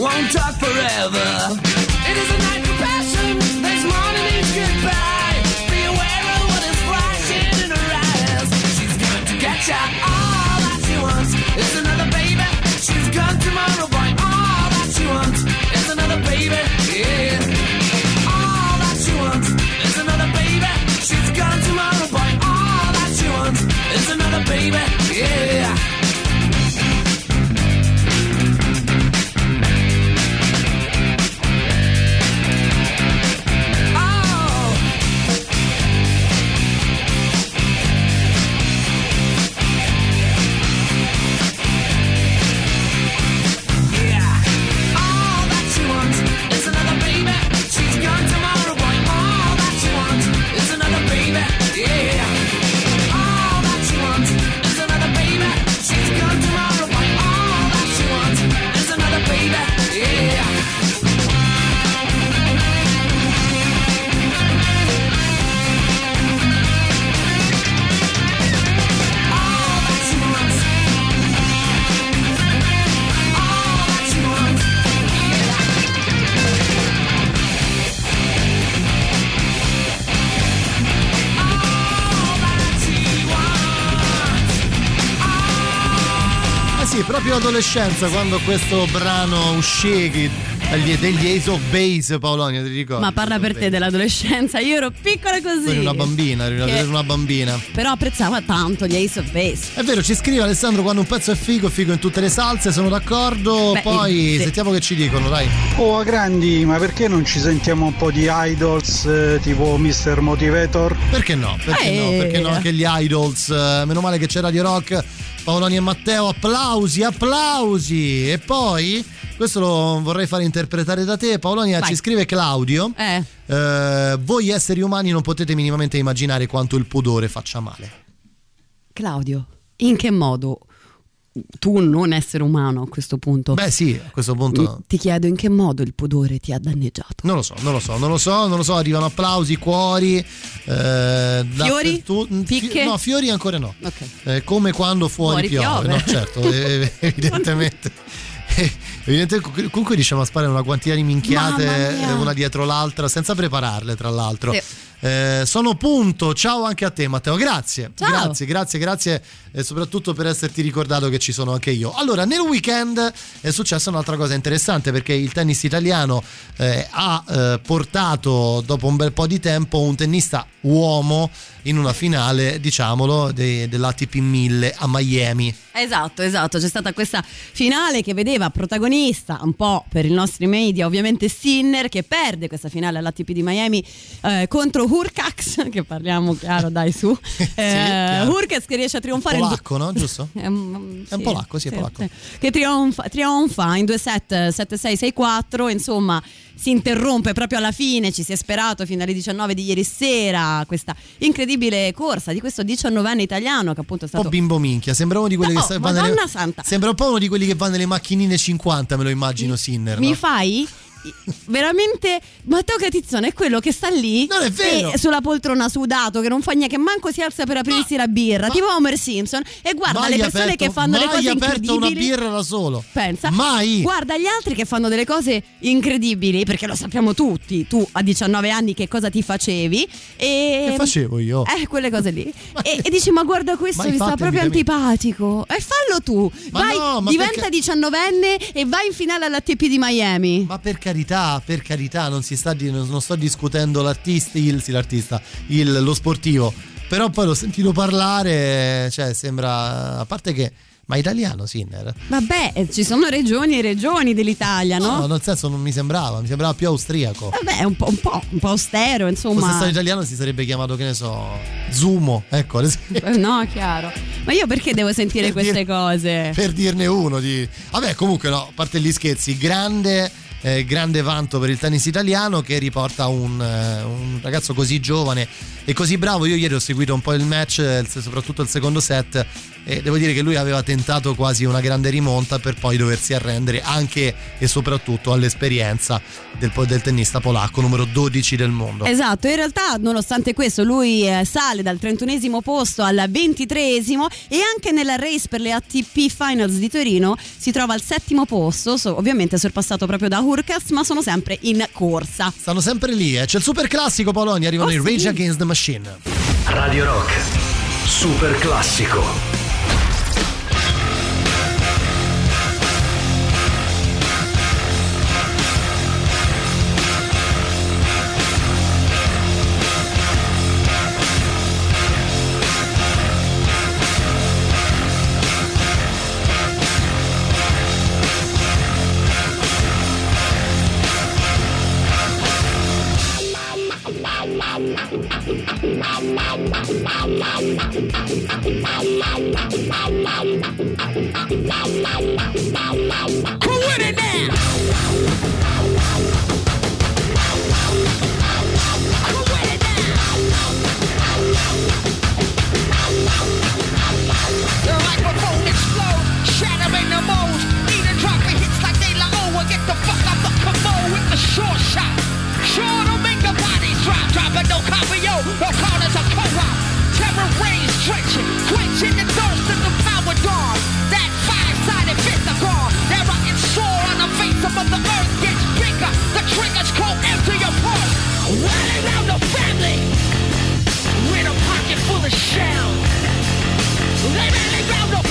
Speaker 12: Won't talk forever. It is a night for passion, this morning is goodbye. Be aware of what is flashing in her eyes. She's going to get ya.
Speaker 3: Proprio adolescenza quando questo brano uscì degli Ace of Base, Paolonia, ti ricordi?
Speaker 4: Ma parla per te dell'adolescenza, io ero piccola così.
Speaker 3: Eri una bambina, eri una,
Speaker 4: Che-
Speaker 3: una bambina.
Speaker 4: Però apprezzava tanto gli Ace of Base.
Speaker 3: È vero, ci scrive Alessandro quando un pezzo è figo, è figo in tutte le salse, sono d'accordo.
Speaker 4: Beh,
Speaker 3: Poi
Speaker 4: sì.
Speaker 3: sentiamo che ci dicono, dai.
Speaker 13: Oh, a grandi, ma perché non ci sentiamo un po' di idols eh, tipo Mr. Motivator?
Speaker 3: Perché no? Perché no?
Speaker 13: Eh.
Speaker 3: Perché no? Anche gli idols. eh, meno male che c'è Radio Rock. Paoloni e Matteo, applausi, applausi. E poi, questo lo vorrei fare interpretare da te. Paolonia
Speaker 4: Vai.
Speaker 3: ci scrive Claudio.
Speaker 4: Eh.
Speaker 3: eh, voi esseri umani non potete minimamente immaginare quanto il pudore faccia male.
Speaker 4: Claudio, in che modo tu, non essere umano a questo punto,
Speaker 3: Beh sì, a questo punto...
Speaker 4: ti chiedo in che modo il pudore ti ha danneggiato?
Speaker 3: Non lo so, non lo so, non lo so, non lo so, arrivano applausi, cuori. eh,
Speaker 4: Fiori?
Speaker 3: dappertutto. Fi-
Speaker 4: Picche?
Speaker 3: no, fiori ancora no.
Speaker 4: Ok.
Speaker 3: Eh, come quando fuori,
Speaker 4: Fuori
Speaker 3: piove.
Speaker 4: piove.
Speaker 3: No, certo, eh, evidentemente. Evidentemente, comunque riusciamo a sparare una quantità di minchiate una dietro l'altra senza prepararle, tra l'altro.
Speaker 4: Sì.
Speaker 3: Eh, sono punto, ciao anche a te Matteo, grazie,
Speaker 4: Ciao.
Speaker 3: grazie, grazie, grazie e soprattutto per esserti ricordato che ci sono anche io. Allora, nel weekend è successa un'altra cosa interessante perché il tennis italiano eh, ha eh, portato dopo un bel po' di tempo un tennista uomo in una finale, diciamolo, de- dell'ATP 1000 a Miami.
Speaker 4: Esatto, esatto, c'è stata questa finale che vedeva protagonista un po' per i nostri media, ovviamente Sinner che perde questa finale all'ATP di Miami eh, contro Hurkacz, che parliamo chiaro, dai su. Eh. Hurkacz che riesce a trionfare in
Speaker 3: Polacco, no? Giusto?
Speaker 4: È un,
Speaker 3: È un polacco, sì, è polacco.
Speaker 4: Che trionfa, trionfa in 2 set 7-6-6-4, insomma si interrompe proprio alla fine, ci si è sperato fino alle 19 di ieri sera questa incredibile corsa di questo 19enne italiano che appunto è
Speaker 3: Un po'
Speaker 4: stato...
Speaker 3: bimbo minchia, sembra uno di quelli
Speaker 4: No,
Speaker 3: che sta- va nelle-
Speaker 4: Madonna santa.
Speaker 3: Sembra un po' uno di quelli che va nelle macchinine 50, me lo immagino Sinner.
Speaker 4: Mi
Speaker 3: no?
Speaker 4: fai? Veramente Matteo Catizzone è quello che sta lì
Speaker 3: Non è vero.
Speaker 4: sulla poltrona sudato che non fa niente che manco si alza per aprirsi la birra tipo Homer Simpson e guarda
Speaker 3: Mai
Speaker 4: le persone
Speaker 3: aperto-
Speaker 4: che fanno le
Speaker 3: mai
Speaker 4: cose
Speaker 3: aperto una
Speaker 4: incredibili
Speaker 3: birra da solo.
Speaker 4: Pensa,
Speaker 3: Mai.
Speaker 4: guarda gli altri che fanno delle cose incredibili, perché lo sappiamo tutti, tu a 19 anni che cosa ti facevi e...
Speaker 3: Che facevo io?
Speaker 4: Eh, quelle cose lì. e, e dici, ma guarda questo
Speaker 3: Mai
Speaker 4: mi sta proprio antipatico. E fallo tu.
Speaker 3: Ma
Speaker 4: vai,
Speaker 3: no, ma
Speaker 4: diventa
Speaker 3: perché-
Speaker 4: 19enne e vai in finale all'ATP di Miami.
Speaker 3: Ma per carità, per carità, non, si sta, non sto discutendo l'artista, il, sì, l'artista il- lo sportivo. Però poi l'ho sentito parlare, cioè sembra, a parte che, ma italiano Sinner?
Speaker 4: Vabbè, eh, ci sono regioni e regioni dell'Italia, no?
Speaker 3: No, nel senso non mi sembrava, mi sembrava più austriaco.
Speaker 4: Vabbè, un po', un po', un po' austero,
Speaker 3: Se fosse
Speaker 4: insomma.
Speaker 3: stato italiano si sarebbe chiamato, che ne so, Zumo, ecco.
Speaker 4: Eh, No, chiaro. Ma io perché devo sentire
Speaker 3: Per
Speaker 4: queste
Speaker 3: dire-
Speaker 4: cose?
Speaker 3: per dirne uno di... Vabbè comunque no, a parte gli scherzi, grande eh, grande vanto per il tennis italiano che riporta un, eh, un, ragazzo così giovane e così bravo. Io ieri ho seguito un po' il match, soprattutto il secondo set e devo dire che lui aveva tentato quasi una grande rimonta per poi doversi arrendere anche e soprattutto all'esperienza del, del tennista polacco numero 12 del mondo.
Speaker 4: Esatto, in realtà nonostante questo lui eh, sale dal 31 posto al 23 e anche nella race per le ATP Finals di Torino si trova al settimo posto, ovviamente sorpassato proprio da Hurkacz, ma sono sempre in corsa.
Speaker 3: Stanno sempre lì, eh. c'è il super classico Polonia, arrivano oh, i Rage Against the Machine.
Speaker 14: Radio Rock, super classico.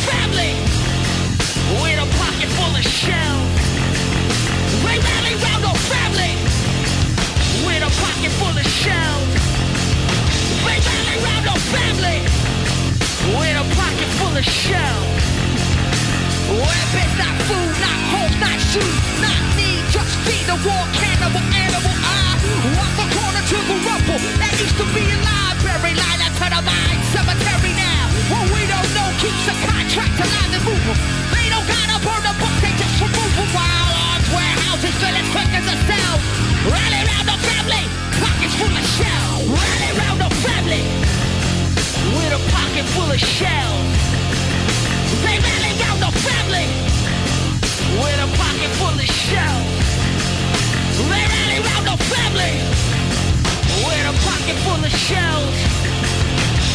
Speaker 3: family
Speaker 14: with a pocket full of shells. Rally round family with a pocket full of shells. Rally round family with a pocket full of shells. Not food, not not shoes, not need. Just feed the war cannibal animal. I walk the corner to the rubble that used to be a library. Line up to the cemetery now. What we don't know keeps the contract alive and moving. They don't gotta burn the book, they just remove them. While arms warehouses fill as quick as a cell. Rally round the family, pockets full of shell. Rally round the family, with a pocket full of shell. They rally round the family, with a pocket full of shell. They rally round the family, with a pocket full of shells.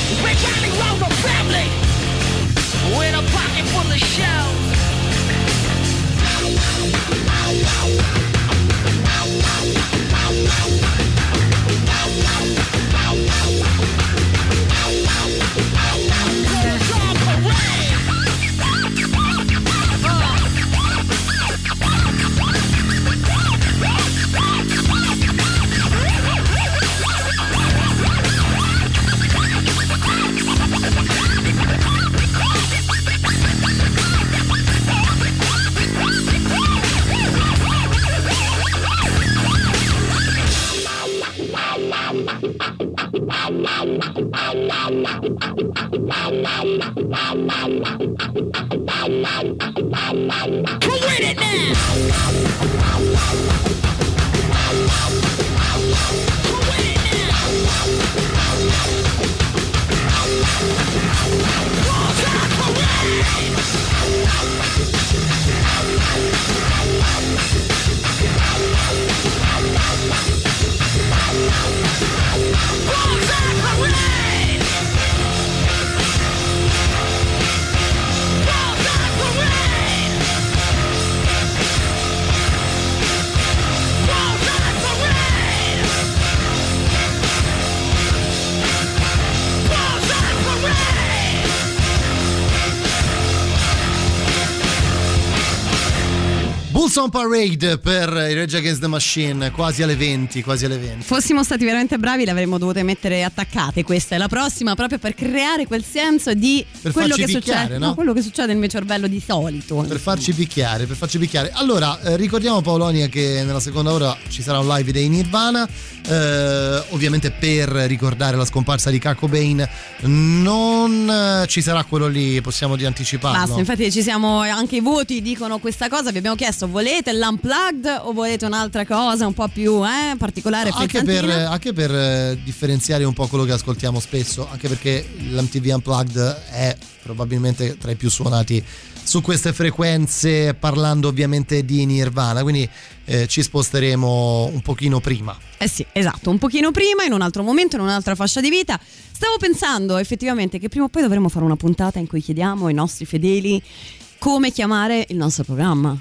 Speaker 14: We're running round a family with a pocket full of shells.
Speaker 3: up Parade per i Rage Against the Machine, quasi alle 20, quasi alle 20.
Speaker 4: Fossimo stati veramente bravi, le avremmo dovute mettere attaccate. Questa è la prossima, proprio per creare quel senso di
Speaker 3: per
Speaker 4: quello che,
Speaker 3: succede,
Speaker 4: no? No, quello che succede nel mio cervello di solito.
Speaker 3: Per farci picchiare, per farci picchiare. Allora, eh, ricordiamo Paolonia che nella seconda ora ci sarà un live dei Nirvana. Eh, ovviamente per ricordare la scomparsa di Kurt Cobain non eh, ci sarà quello lì, possiamo di anticiparlo.
Speaker 4: Basta, infatti ci siamo anche i voti dicono questa cosa, vi abbiamo chiesto volete volete l'unplugged o volete un'altra cosa un po' più eh, particolare?
Speaker 3: Anche per, anche per, eh, differenziare un po' quello che ascoltiamo spesso, anche perché l'MTV Unplugged è probabilmente tra i più suonati su queste frequenze, parlando ovviamente di Nirvana, quindi eh, ci sposteremo un pochino prima.
Speaker 4: Eh sì, esatto, un pochino prima, in un altro momento, in un'altra fascia di vita. Stavo pensando effettivamente che prima o poi dovremmo fare una puntata in cui chiediamo ai nostri fedeli come chiamare il nostro programma.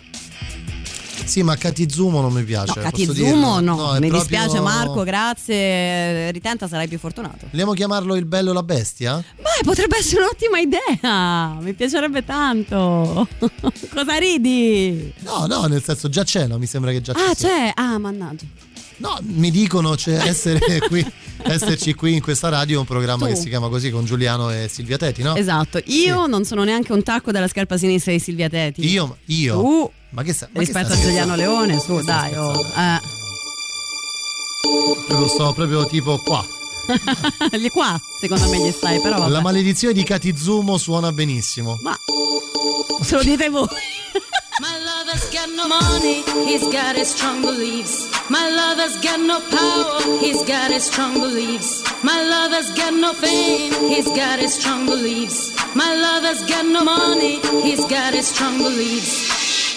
Speaker 3: Sì, ma Katizumo non mi piace.
Speaker 4: No, Katizumo no,
Speaker 3: è
Speaker 4: mi
Speaker 3: proprio-
Speaker 4: dispiace Marco, grazie, ritenta sarai più fortunato.
Speaker 3: Vogliamo chiamarlo il bello e la bestia?
Speaker 4: Beh, potrebbe essere un'ottima idea, mi piacerebbe tanto. Cosa ridi?
Speaker 3: No, no, nel senso già c'è, no? Mi sembra che già ci
Speaker 4: Ah, c'è, ah, mannaggia.
Speaker 3: No, mi dicono cioè, essere qui, esserci qui in questa radio è un programma
Speaker 4: Tu.
Speaker 3: che si chiama così con Giuliano e Silvia Teti, no?
Speaker 4: Esatto, io non sono neanche un tacco dalla scarpa sinistra di Silvia Teti.
Speaker 3: Io, io.
Speaker 4: Tu,
Speaker 3: ma che sta, ma che
Speaker 4: rispetto
Speaker 3: sta
Speaker 4: a Giuliano? Leone, su, dai, oh. Eh.
Speaker 3: Proprio sto proprio tipo qua.
Speaker 4: Gli qua, secondo me gli stai, però. vabbè.
Speaker 3: La maledizione di Katizumo suona benissimo.
Speaker 4: Ma se lo dite voi.
Speaker 15: My lover's got no money, he's got his strong beliefs. My lover's got no power, he's got his strong beliefs. My lover's got no fame, he's got his strong beliefs. My lover's got no money, he's got his strong beliefs.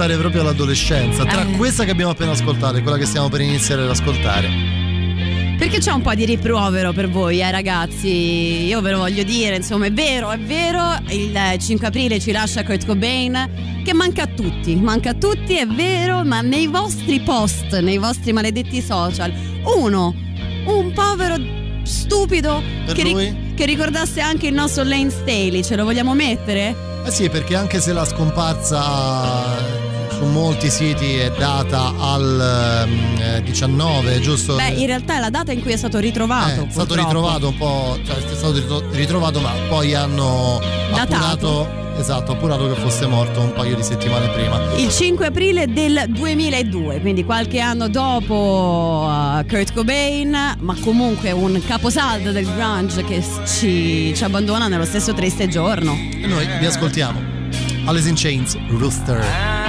Speaker 3: vuoi riportare proprio all'adolescenza, tra
Speaker 4: Eh.
Speaker 3: questa che abbiamo appena ascoltato e quella che stiamo per iniziare ad ascoltare.
Speaker 4: Perché c'è un po' di rimprovero per voi, eh, ragazzi. Io ve lo voglio dire, insomma, è vero, è vero. Il 5 aprile ci lascia Kurt Cobain, che manca a tutti. Manca a tutti, è vero, ma nei vostri post, nei vostri maledetti social, uno, un povero stupido che,
Speaker 3: lui?
Speaker 4: che ricordasse anche il nostro Lane Staley, ce lo vogliamo mettere?
Speaker 3: Eh sì, perché anche se la scomparsa su molti siti è data al ehm, eh, 19, giusto?
Speaker 4: Beh, in realtà è la data in cui è stato ritrovato.
Speaker 3: Eh, è stato ritrovato un po', cioè è stato ritro- ritrovato, ma poi hanno
Speaker 4: Datato.
Speaker 3: appurato, esatto, appurato che fosse morto un paio di settimane prima.
Speaker 4: Il 5 aprile del 2002, quindi qualche anno dopo uh, Kurt Cobain, ma comunque un caposaldo del grunge che ci, ci abbandona nello stesso triste giorno.
Speaker 3: E noi vi ascoltiamo. Alice in Chains, Rooster.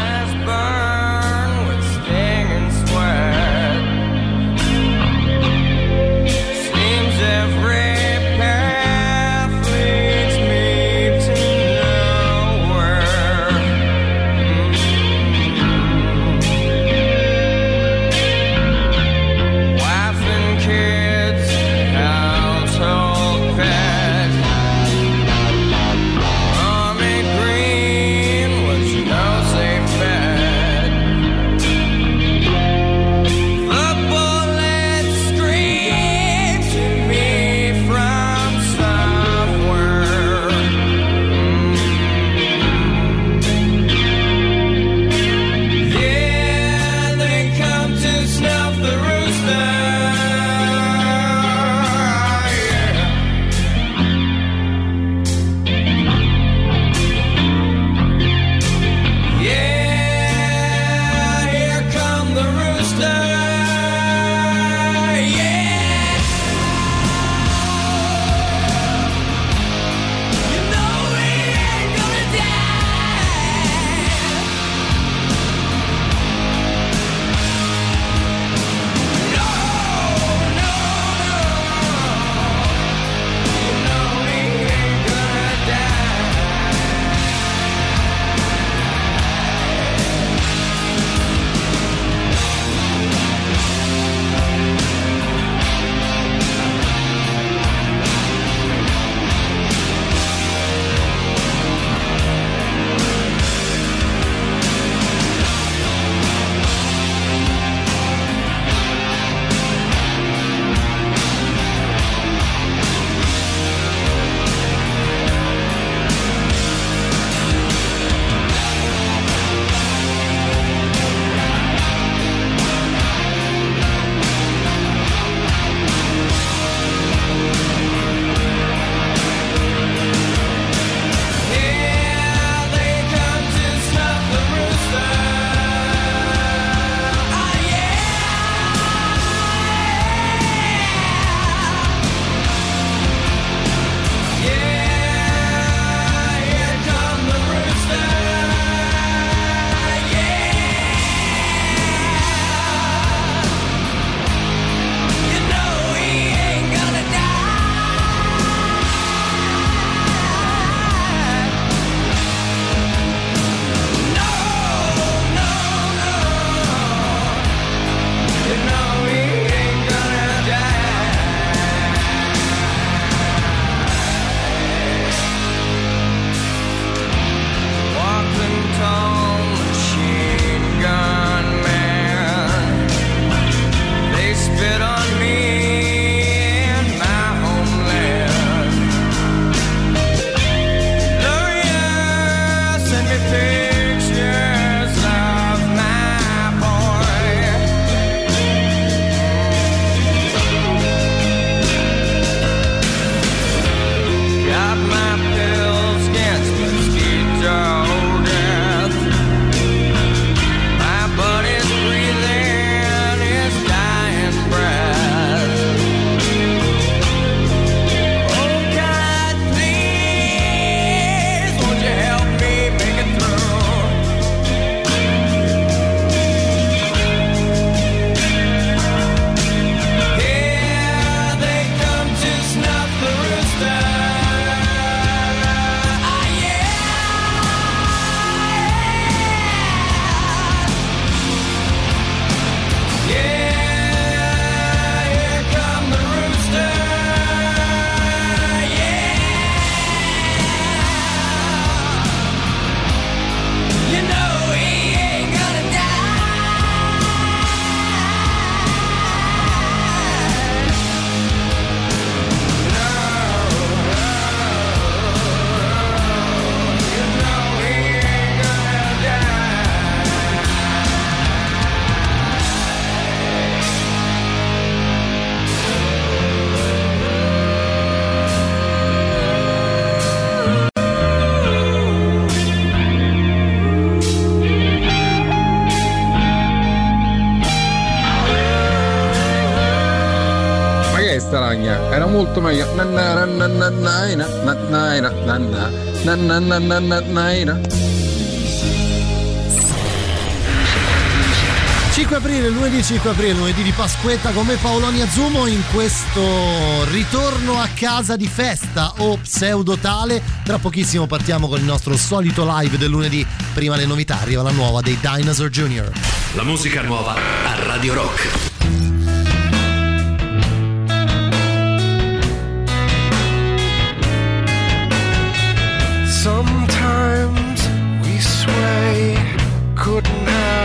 Speaker 3: 5 aprile, lunedì 5 aprile, lunedì di Pasquetta con me Paoloni Azumo in questo ritorno a casa di festa o pseudo tale. Tra pochissimo partiamo con il nostro solito live del lunedì. Prima le novità, arriva la nuova dei Dinosaur Jr.
Speaker 7: La musica nuova a Radio Rock.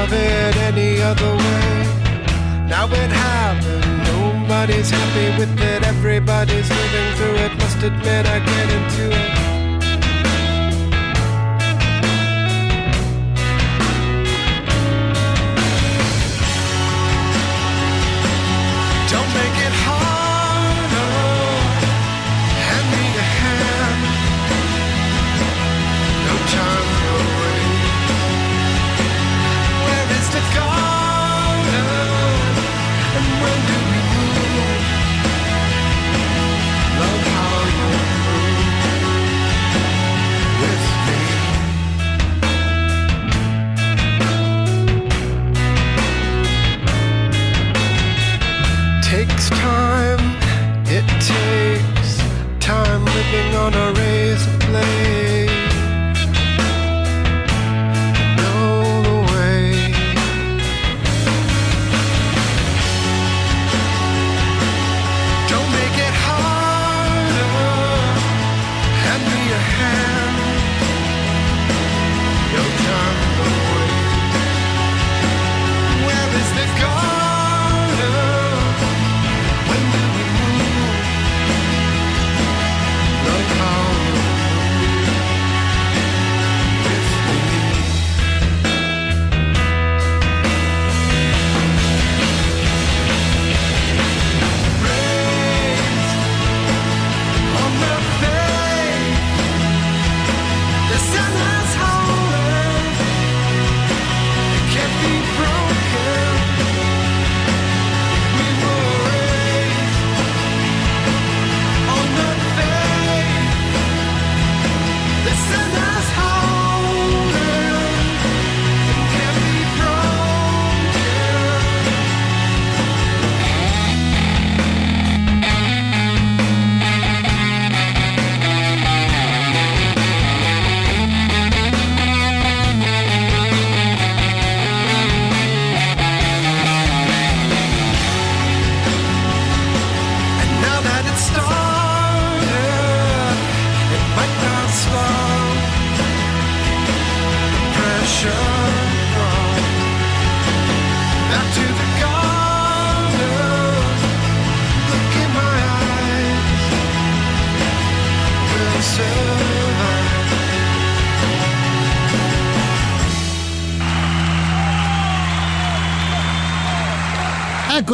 Speaker 1: Couldn't it any other way. Now it happened, nobody's happy with it, everybody's living through it. Must admit, I get into it.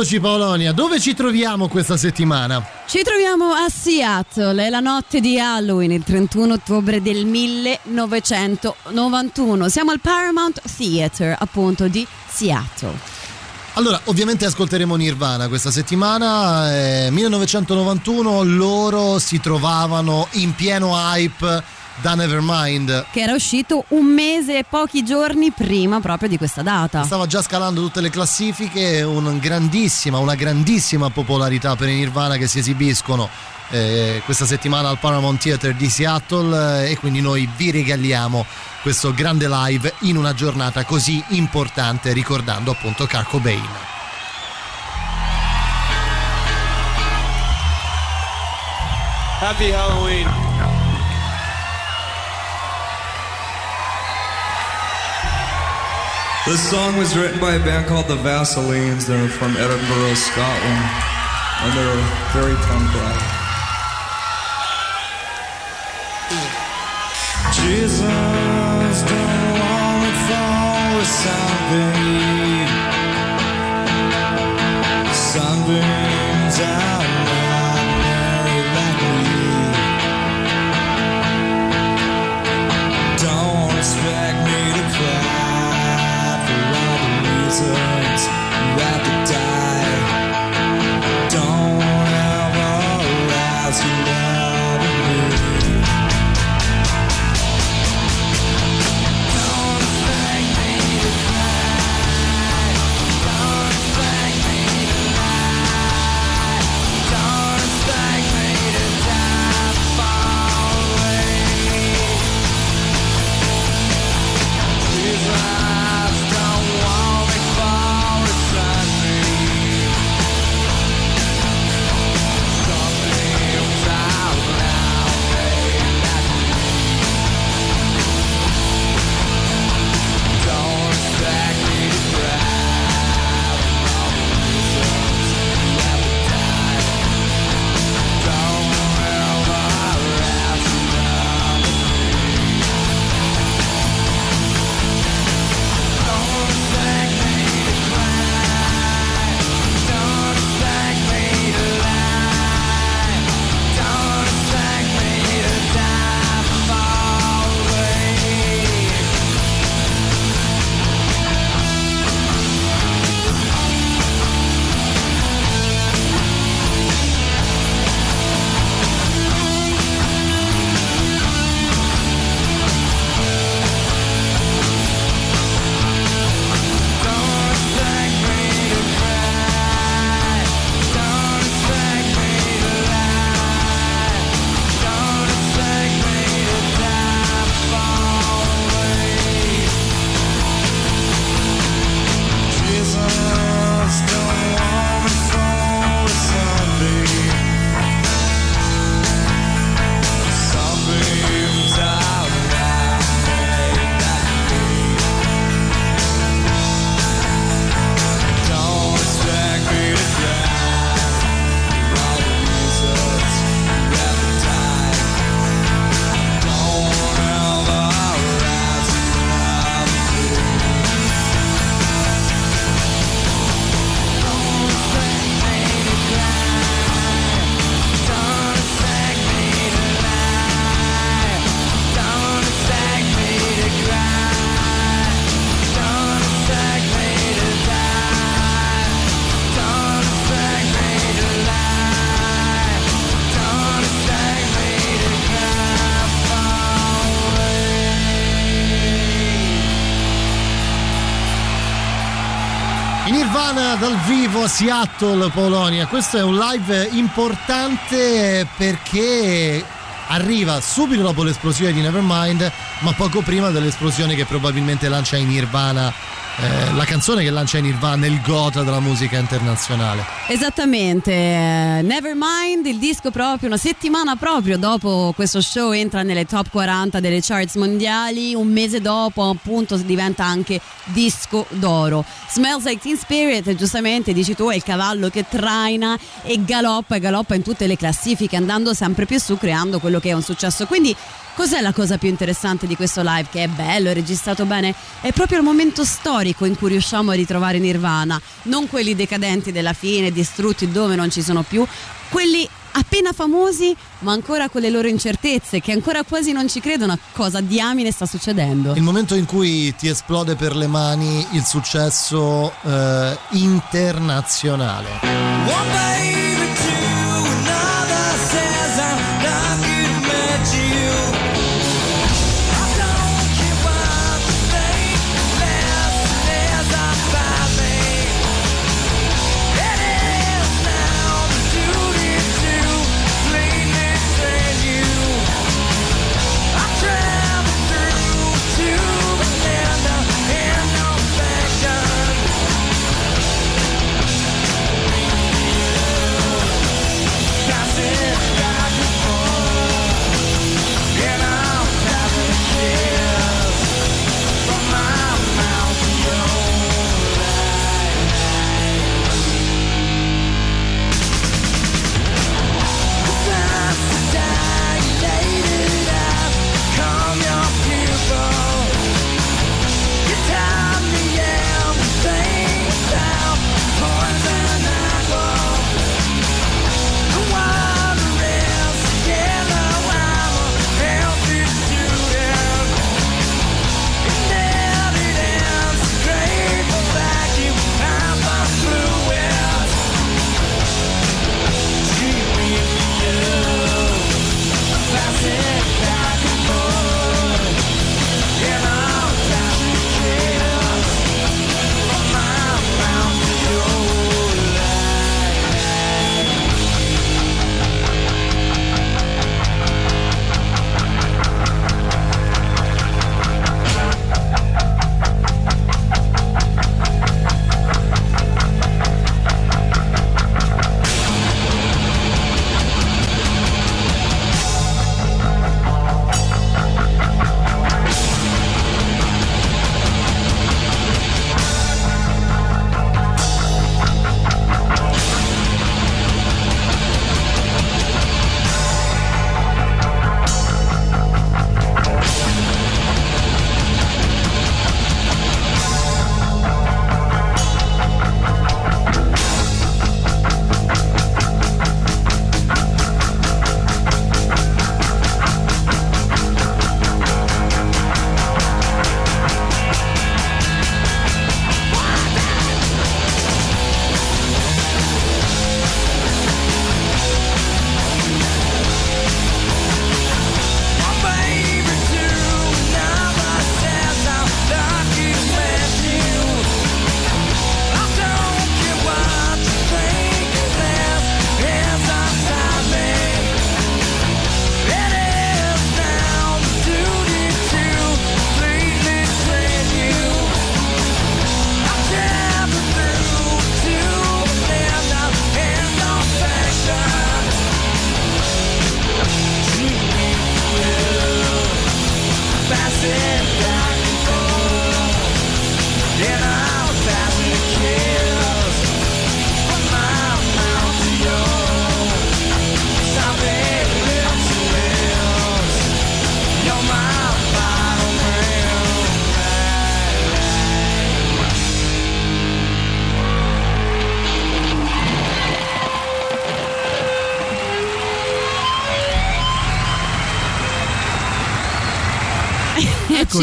Speaker 3: Eccoci Paolonia, dove ci troviamo questa settimana?
Speaker 4: Ci troviamo a Seattle, è la notte di Halloween, il 31 ottobre del 1991. Siamo al Paramount Theater, appunto, di Seattle.
Speaker 3: Allora, ovviamente ascolteremo Nirvana questa settimana. Eh, 1991 loro si trovavano in pieno hype da Nevermind.
Speaker 4: Che era uscito un mese e pochi giorni prima proprio di questa data.
Speaker 3: Stava già scalando tutte le classifiche, un grandissima, una grandissima popolarità per i Nirvana che si esibiscono eh, questa settimana al Paramount Theater di Seattle eh, e quindi noi vi regaliamo questo grande live in una giornata così importante ricordando appunto Kurt Cobain.
Speaker 16: Happy Halloween.
Speaker 12: This song was written by a band called the Vaselines. They're from Edinburgh, Scotland, and they're very punk rock. Jesus, Nirvana dal vivo a Seattle, Polonia. Questo è un live importante perché arriva subito dopo l'esplosione di Nevermind, ma poco prima dell'esplosione che probabilmente lancia in Nirvana. Eh, la canzone che lancia Nirvana il gota della musica internazionale.
Speaker 4: Esattamente, eh, Nevermind, il disco proprio una settimana proprio dopo questo show entra nelle top 40 delle charts mondiali, un mese dopo appunto diventa anche disco d'oro. Smells Like Teen Spirit, giustamente dici tu, è il cavallo che traina e galoppa e galoppa in tutte le classifiche andando sempre più su creando quello che è un successo. Quindi Cos'è la cosa più interessante di questo live? Che è bello, è registrato bene? È proprio il momento storico in cui riusciamo a ritrovare Nirvana, non quelli decadenti della fine, distrutti dove non ci sono più, quelli appena famosi ma ancora con le loro incertezze, che ancora quasi non ci credono a cosa diamine sta succedendo.
Speaker 12: Il momento in cui ti esplode per le mani il successo eh, internazionale.
Speaker 4: E
Speaker 12: Eccoci,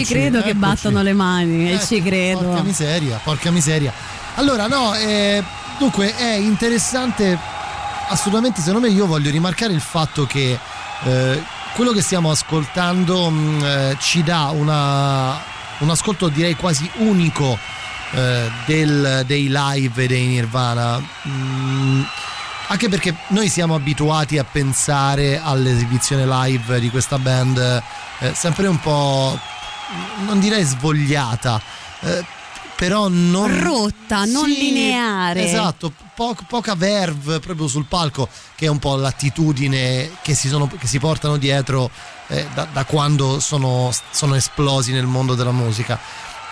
Speaker 4: ci credo che
Speaker 12: eccoci.
Speaker 4: battono le mani, e
Speaker 12: Ecco,
Speaker 4: ci credo.
Speaker 12: Porca miseria, porca miseria. Allora, no, eh, dunque è interessante, assolutamente, secondo me io voglio rimarcare il fatto che eh, quello che stiamo ascoltando mh, eh, ci dà una- un ascolto direi quasi unico
Speaker 3: eh, del- dei live dei Nirvana. Mm, anche perché noi siamo abituati a pensare all'esibizione live di questa band eh, sempre un po', non direi svogliata, eh, però non...
Speaker 12: Rotta, non
Speaker 3: Sì,
Speaker 12: lineare.
Speaker 3: Esatto, po- poca verve proprio sul palco, che è un po' l'attitudine che si, sono- che si portano dietro eh, da, da quando sono, sono esplosi nel mondo della musica.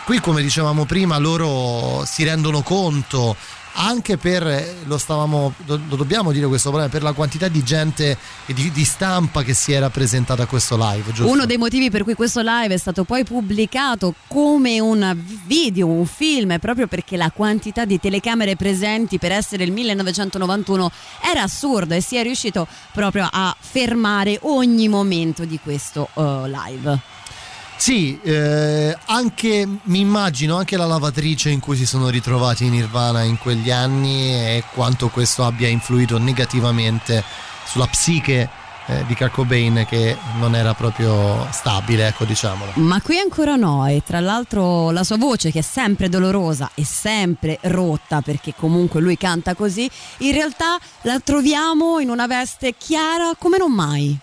Speaker 3: Qui, come dicevamo prima, loro si rendono conto anche per, eh, lo stavamo, lo, dobbiamo dire questo problema, per la quantità di gente e di, di stampa che si era presentata a questo live, giusto?
Speaker 12: Uno dei motivi per cui questo live è stato poi pubblicato come un video, un film, proprio perché la quantità di telecamere presenti per essere il 1991 era assurda e si è riuscito proprio a fermare ogni momento di questo eh, live.
Speaker 3: Sì, eh, anche mi immagino anche la lavatrice in cui si sono ritrovati in Nirvana in quegli anni e quanto questo abbia influito negativamente sulla psiche eh, di Kurt Cobain che non era proprio stabile, ecco diciamolo.
Speaker 12: Ma qui ancora no, e tra l'altro la sua voce che è sempre dolorosa e sempre rotta perché comunque lui canta così, in realtà la troviamo in una veste chiara come non mai.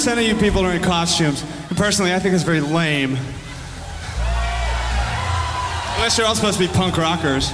Speaker 17: 2% of you people are in costumes. And personally, I think it's very lame. Unless you're all supposed to be punk rockers.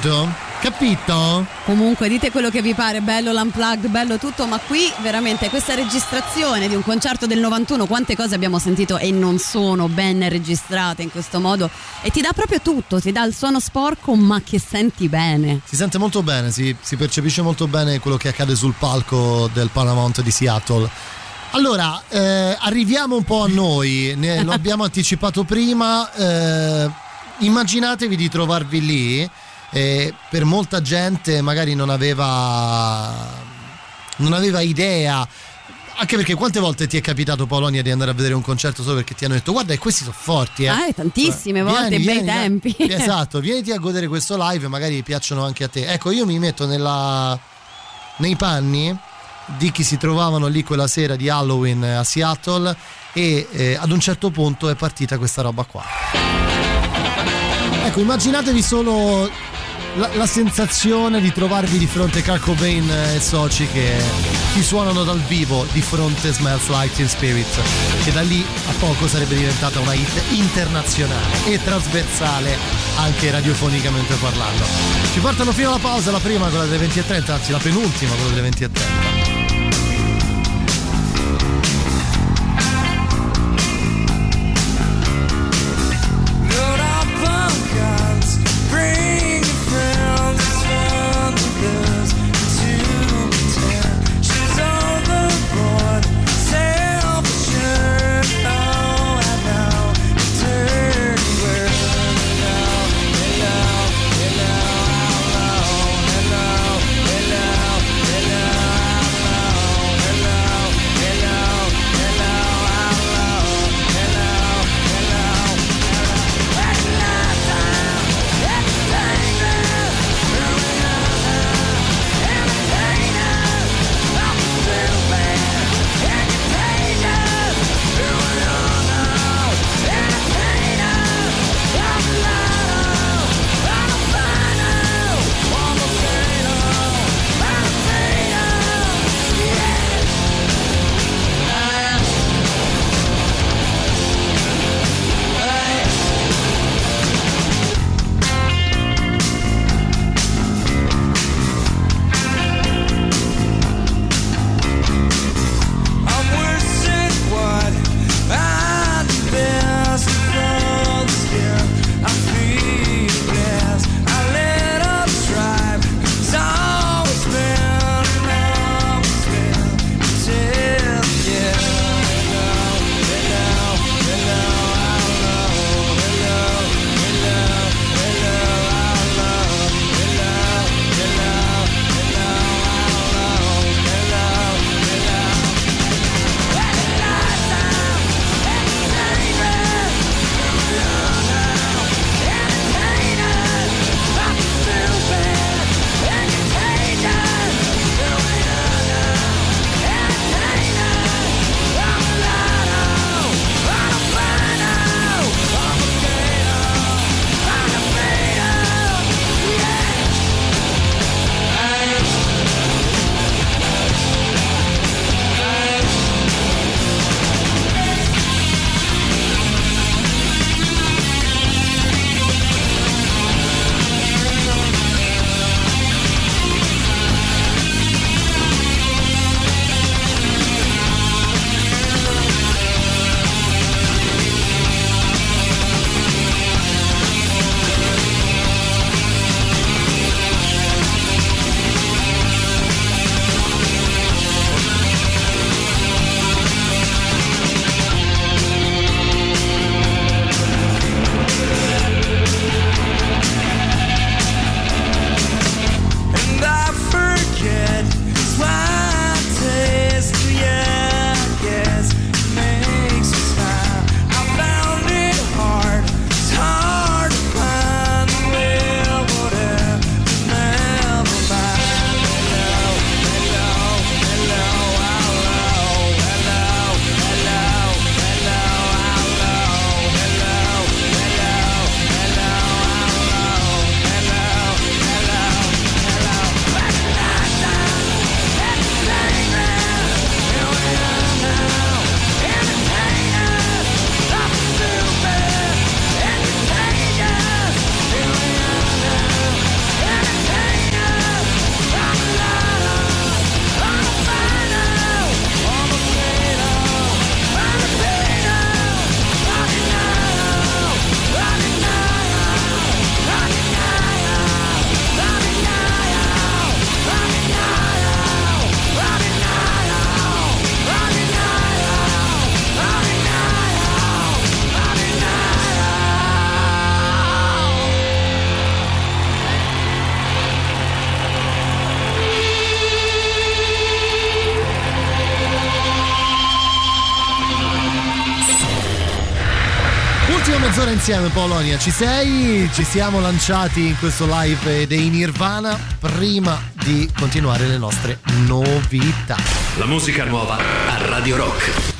Speaker 3: Capito? Capito?
Speaker 4: Comunque dite quello che vi pare, bello l'unplugged, bello tutto, ma qui veramente questa registrazione di un concerto del 91, quante cose abbiamo sentito e non sono ben registrate in questo modo e ti dà proprio tutto, ti dà il suono sporco ma che senti bene.
Speaker 3: Si sente molto bene, si, si percepisce molto bene quello che accade sul palco del Paramount di Seattle. Allora, eh, arriviamo un po' a noi, ne- lo abbiamo anticipato prima, eh, immaginatevi di trovarvi lì, eh, per molta gente magari non aveva, non aveva idea, anche perché quante volte ti è capitato Polonia di andare a vedere un concerto solo perché ti hanno detto guarda e questi sono forti eh.
Speaker 4: Eh, tantissime volte,
Speaker 3: Vieni,
Speaker 4: bei
Speaker 3: vieni,
Speaker 4: tempi.
Speaker 3: vieni. Esatto, vieniti a godere questo live, magari piacciono anche a te. Ecco, io mi metto nella, nei panni di chi si trovavano lì quella sera di Halloween a Seattle e eh, ad un certo punto è partita questa roba qua. Ecco, immaginatevi solo la, la sensazione di trovarvi di fronte a Kurt Cobain e soci che ti suonano dal vivo di fronte a Smells Like Teen Spirit che da lì a poco sarebbe diventata una hit internazionale e trasversale anche radiofonicamente parlando. Ci portano fino alla pausa, la prima quella delle 20.30, anzi la penultima quella delle 20.30. insieme Polonia, ci sei? Ci siamo lanciati in questo live dei Nirvana prima di continuare le nostre novità.
Speaker 1: La musica nuova a Radio Rock.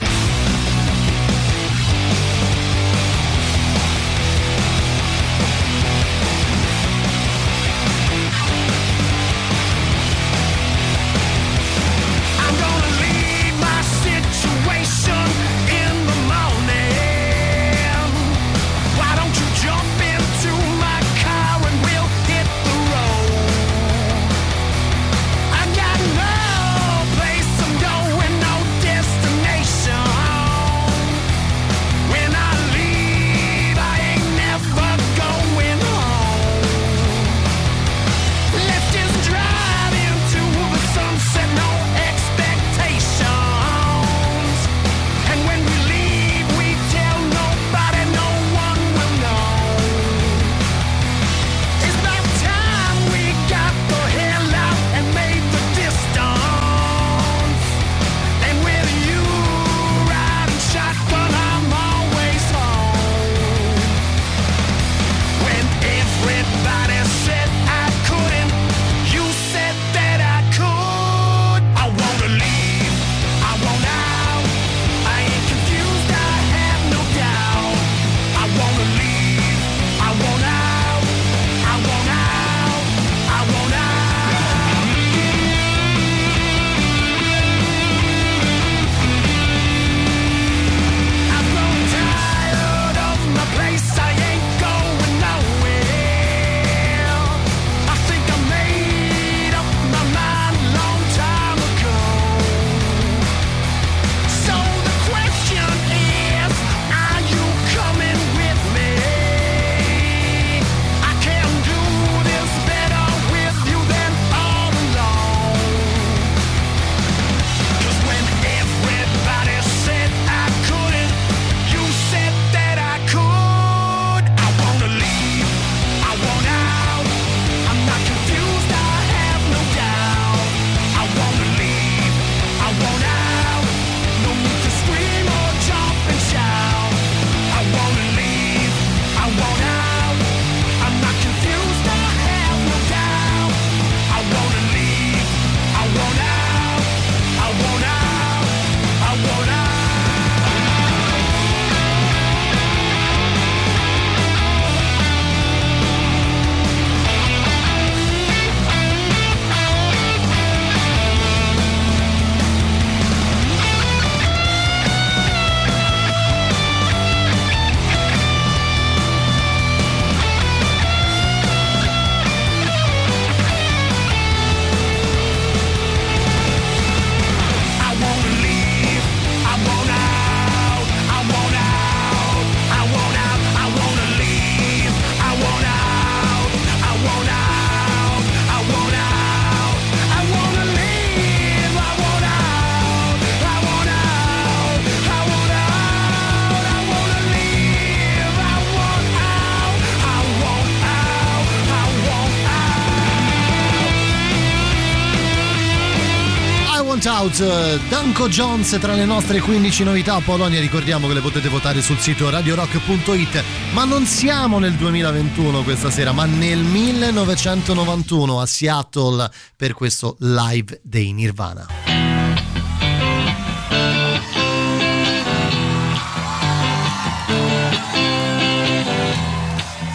Speaker 3: Eh, Danko Jones tra le nostre 15 novità a Polonia, ricordiamo che le potete votare sul sito radiorock.it, ma non siamo nel 2021 questa sera, ma nel 1991 a Seattle per questo live dei Nirvana.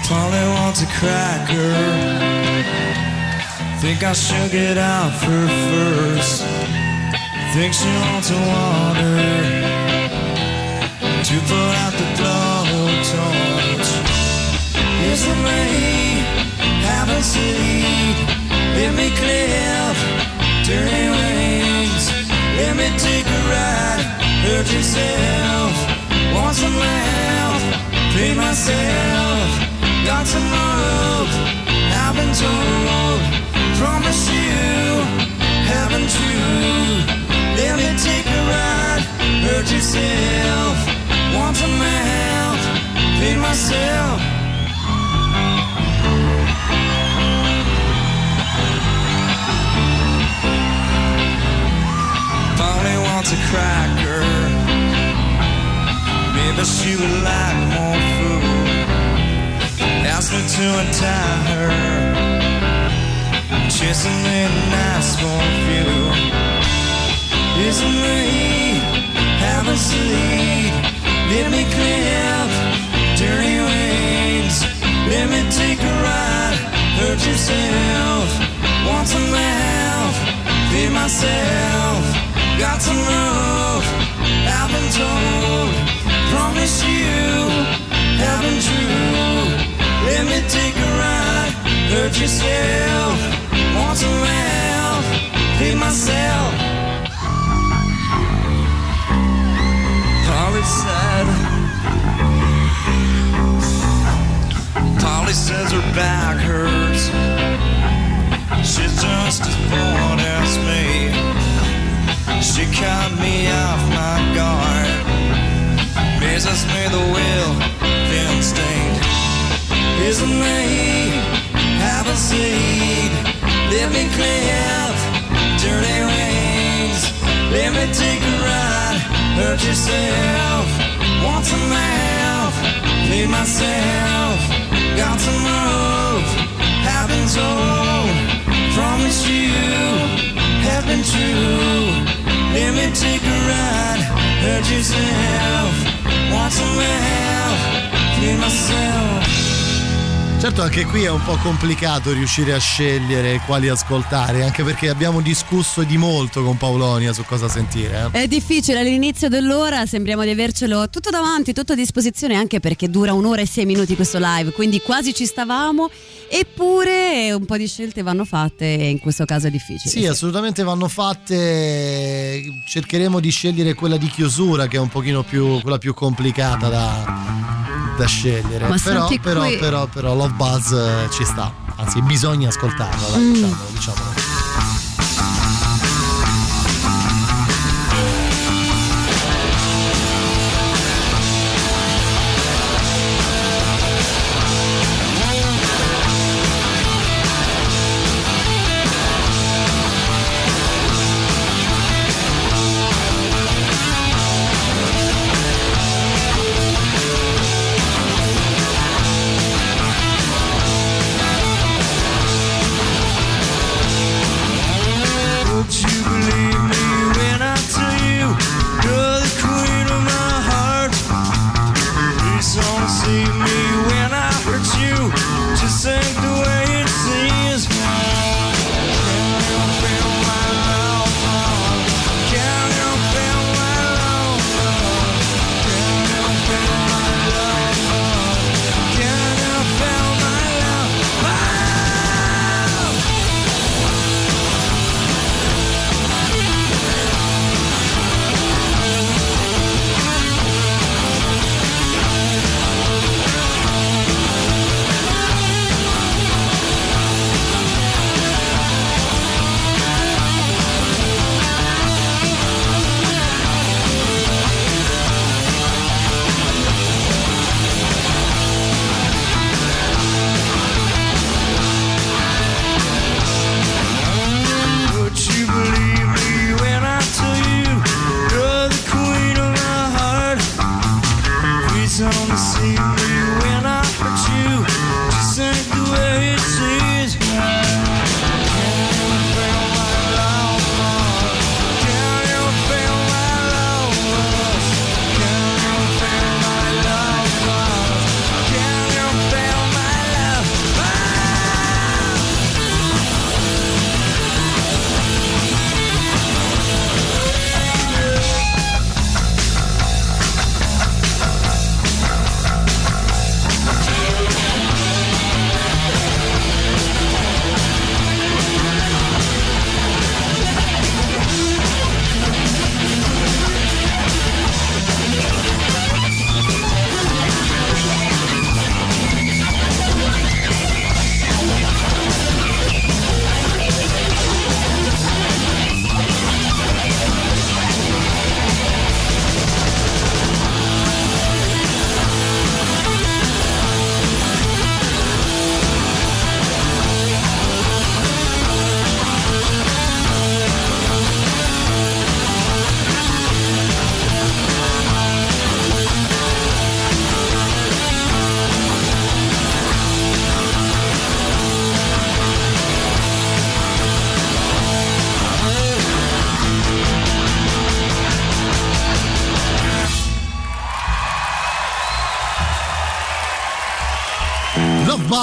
Speaker 12: Polly wants. Think I should get out for first. Think she wants a water to put out the blowtorch. Here's the rain, have a seat. Let me clip dirty wings. Let me take a ride. Hurt yourself. Want some laugh? Pay myself. Got some rope. I've been told. Promise you, haven't you? Let me take a ride. Hurt yourself. Want some help? Pay myself. Polly wants a cracker. Maybe she would like more food. asked me to untie her. Chasing me nice for a few. Isn't me having sleep? Let me clip dirty wings. Let me take a ride. Hurt yourself. Want some mouth? Feed myself. Got some rope. I've been told. Promise you. Have been true. Let me take a ride. Hurt yourself. Want some mouth? Feed myself. Said. Polly says her back hurts. She's just as bored as me. She caught me off my guard. Raises me the will, thin stained. Isn't me have a seed? Let me clip dirty wings. Let me take a ride. Hurt yourself. Want some mouth? Feed myself. Got some rope. Have been told. Promise you. Have been true. Let me take a ride. Hurt yourself. Want some mouth? Feed myself.
Speaker 3: Certo, anche qui è un po' complicato riuscire a scegliere quali ascoltare, anche perché abbiamo discusso di molto con Paolonia su cosa sentire. eh.
Speaker 4: È difficile all'inizio dell'ora, sembriamo di avercelo tutto davanti, tutto a disposizione, anche perché dura un'ora e sei minuti questo live, quindi quasi ci stavamo, eppure un po' di scelte vanno fatte e in questo caso è difficile.
Speaker 3: Sì, assolutamente vanno fatte. Cercheremo di scegliere quella di chiusura, che è un pochino più quella più complicata da, da scegliere.
Speaker 4: Ma
Speaker 3: però, però,
Speaker 4: qui-
Speaker 3: però, però, Love Buzz eh, ci sta. Anzi, bisogna ascoltarlo, dai,
Speaker 4: Mm.
Speaker 3: diciamolo, diciamolo.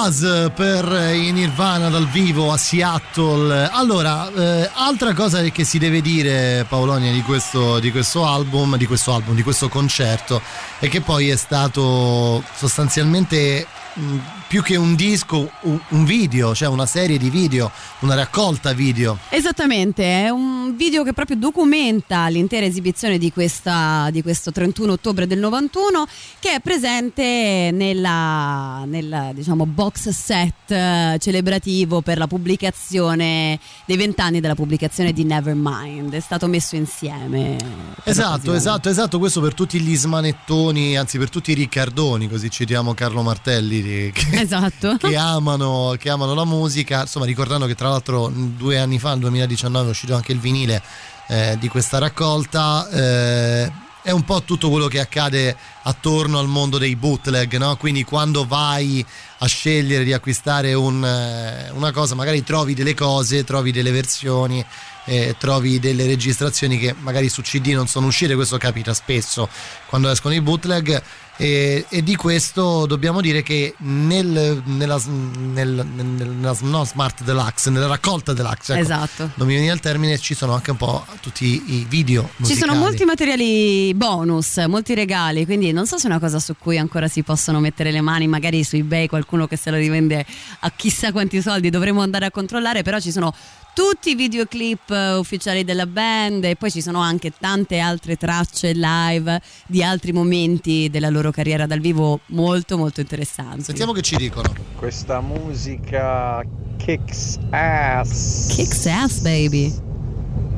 Speaker 3: Buzz per i Nirvana dal vivo a Seattle. Allora, eh, altra cosa che si deve dire, Paolonia, di questo, di questo album, di questo album, di questo concerto, è che poi è stato sostanzialmente mh, più che un disco, un, video, cioè una serie di video, una raccolta video.
Speaker 4: Esattamente, è un video che proprio documenta l'intera esibizione di, questa, di questo 31 ottobre del 91 che è presente nella, nel diciamo, box set eh, celebrativo per la pubblicazione dei vent'anni della pubblicazione di Nevermind. È stato messo insieme.
Speaker 3: Esatto, esatto, esatto, questo per tutti gli smanettoni, anzi per tutti i Riccardoni, così citiamo Carlo Martelli, che,
Speaker 4: Esatto.
Speaker 3: che amano, che amano la musica, insomma ricordando che tra l'altro due anni fa, nel 2019, è uscito anche il vinile eh, di questa raccolta. eh, è un po' tutto quello che accade attorno al mondo dei bootleg, no? Quindi quando vai a scegliere di acquistare un, eh, una cosa, magari trovi delle cose, trovi delle versioni, eh, trovi delle registrazioni che magari su CD non sono uscite, questo capita spesso quando escono i bootleg. E, e di questo dobbiamo dire che nel, nella, nel- nel- nella no, Smart Deluxe, nella raccolta Deluxe, ecco,
Speaker 4: Esatto.
Speaker 3: non mi viene il termine, ci sono anche un po' tutti i video.
Speaker 4: Ci
Speaker 3: musicali.
Speaker 4: sono molti materiali bonus, molti regali, quindi non so se è una cosa su cui ancora si possono mettere le mani, magari su eBay qualcuno che se lo rivende a chissà quanti soldi, dovremo andare a controllare, però ci sono tutti i videoclip eh, ufficiali della band e poi ci sono anche tante altre tracce live di altri momenti della loro carriera dal vivo molto molto interessanti.
Speaker 3: Sentiamo che ci dicono.
Speaker 18: Questa musica kicks ass.
Speaker 4: Kicks ass baby.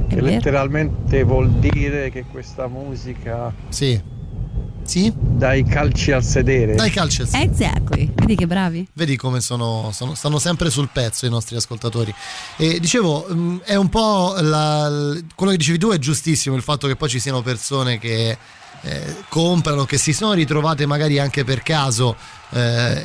Speaker 4: È
Speaker 18: Che
Speaker 4: vero?
Speaker 18: letteralmente vuol dire che questa musica.
Speaker 3: Sì. Sì?
Speaker 18: Dai calci al sedere.
Speaker 3: Dai calci al sedere.
Speaker 4: Exactly. Vedi che bravi?
Speaker 3: Vedi come sono, sono- stanno sempre sul pezzo i nostri ascoltatori. E dicevo, mh, è un po' la- quello che dicevi tu è giustissimo, il fatto che poi ci siano persone che eh, comprano, che si sono ritrovate magari anche per caso eh,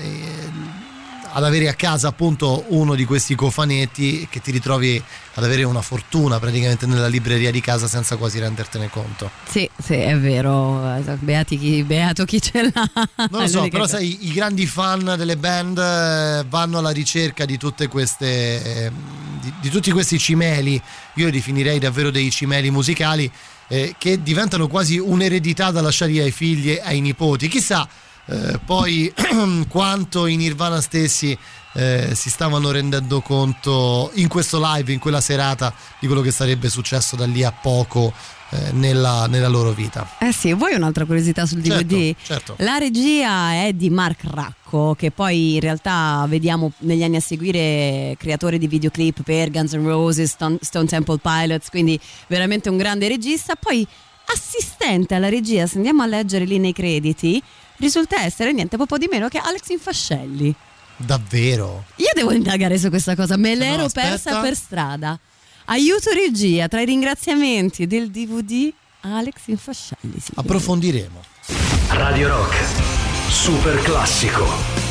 Speaker 3: ad avere a casa appunto uno di questi cofanetti che ti ritrovi ad avere una fortuna praticamente nella libreria di casa senza quasi rendertene conto.
Speaker 4: Sì, sì, è vero. Beati chi, beato chi ce l'ha.
Speaker 3: Non lo so, però
Speaker 4: cosa.
Speaker 3: sai, i grandi fan delle band eh, vanno alla ricerca di tutte queste eh, di, di tutti questi cimeli, io li definirei davvero dei cimeli musicali eh, che diventano quasi un'eredità da lasciare ai figli e ai nipoti. Chissà eh, poi quanto i Nirvana stessi eh, si stavano rendendo conto in questo live, in quella serata, di quello che sarebbe successo da lì a poco nella, nella loro vita.
Speaker 4: Eh sì, vuoi un'altra curiosità sul DVD?
Speaker 3: certo.
Speaker 4: La regia è di Mark Racco, che poi in realtà vediamo negli anni a seguire creatore di videoclip per Guns N' Roses, Stone, Stone Temple Pilots, quindi veramente un grande regista. Poi assistente alla regia, se andiamo a leggere lì nei crediti, risulta essere niente poco di meno che Alex Infascelli.
Speaker 3: Davvero?
Speaker 4: Io devo indagare su questa cosa, me
Speaker 3: no,
Speaker 4: l'ero
Speaker 3: aspetta.
Speaker 4: persa per strada. Aiuto regia, tra i ringraziamenti del DVD, Alex Infascelli.
Speaker 3: Approfondiremo.
Speaker 1: Radio Rock, super classico.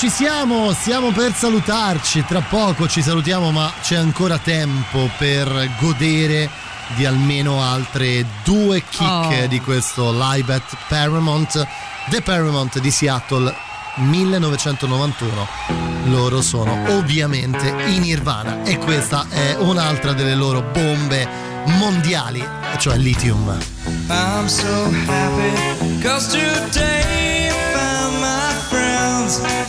Speaker 3: Ci siamo, stiamo per salutarci, tra poco ci salutiamo ma c'è ancora tempo per godere di almeno altre due kick
Speaker 4: Oh.
Speaker 3: di questo live at Paramount, The Paramount di Seattle 1991. Loro sono ovviamente in Nirvana e questa è un'altra delle loro bombe mondiali, cioè Lithium.
Speaker 12: I'm so happy cause today I found my friends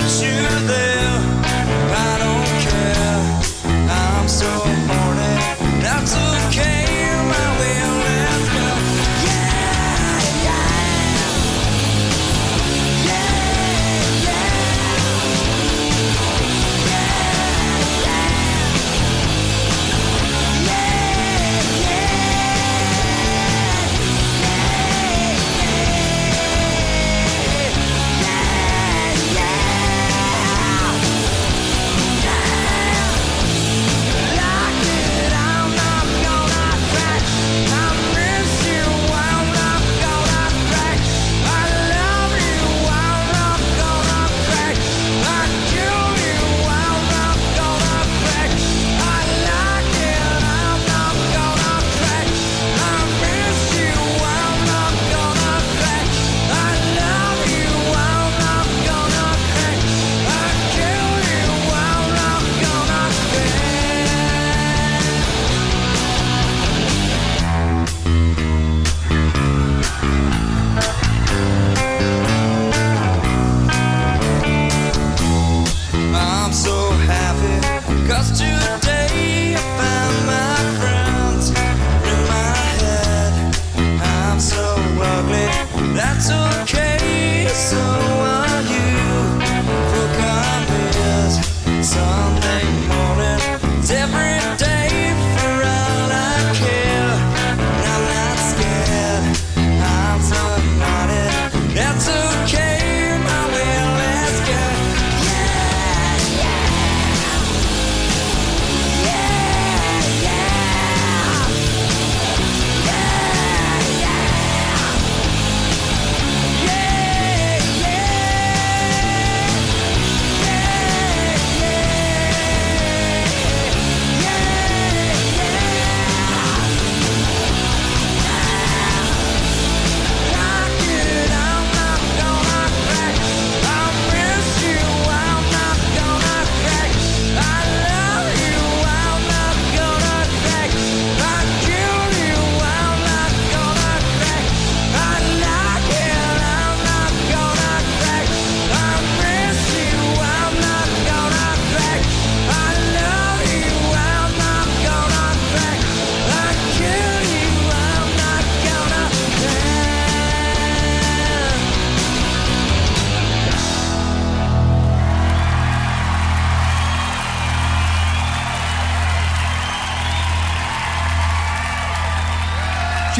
Speaker 12: picture there.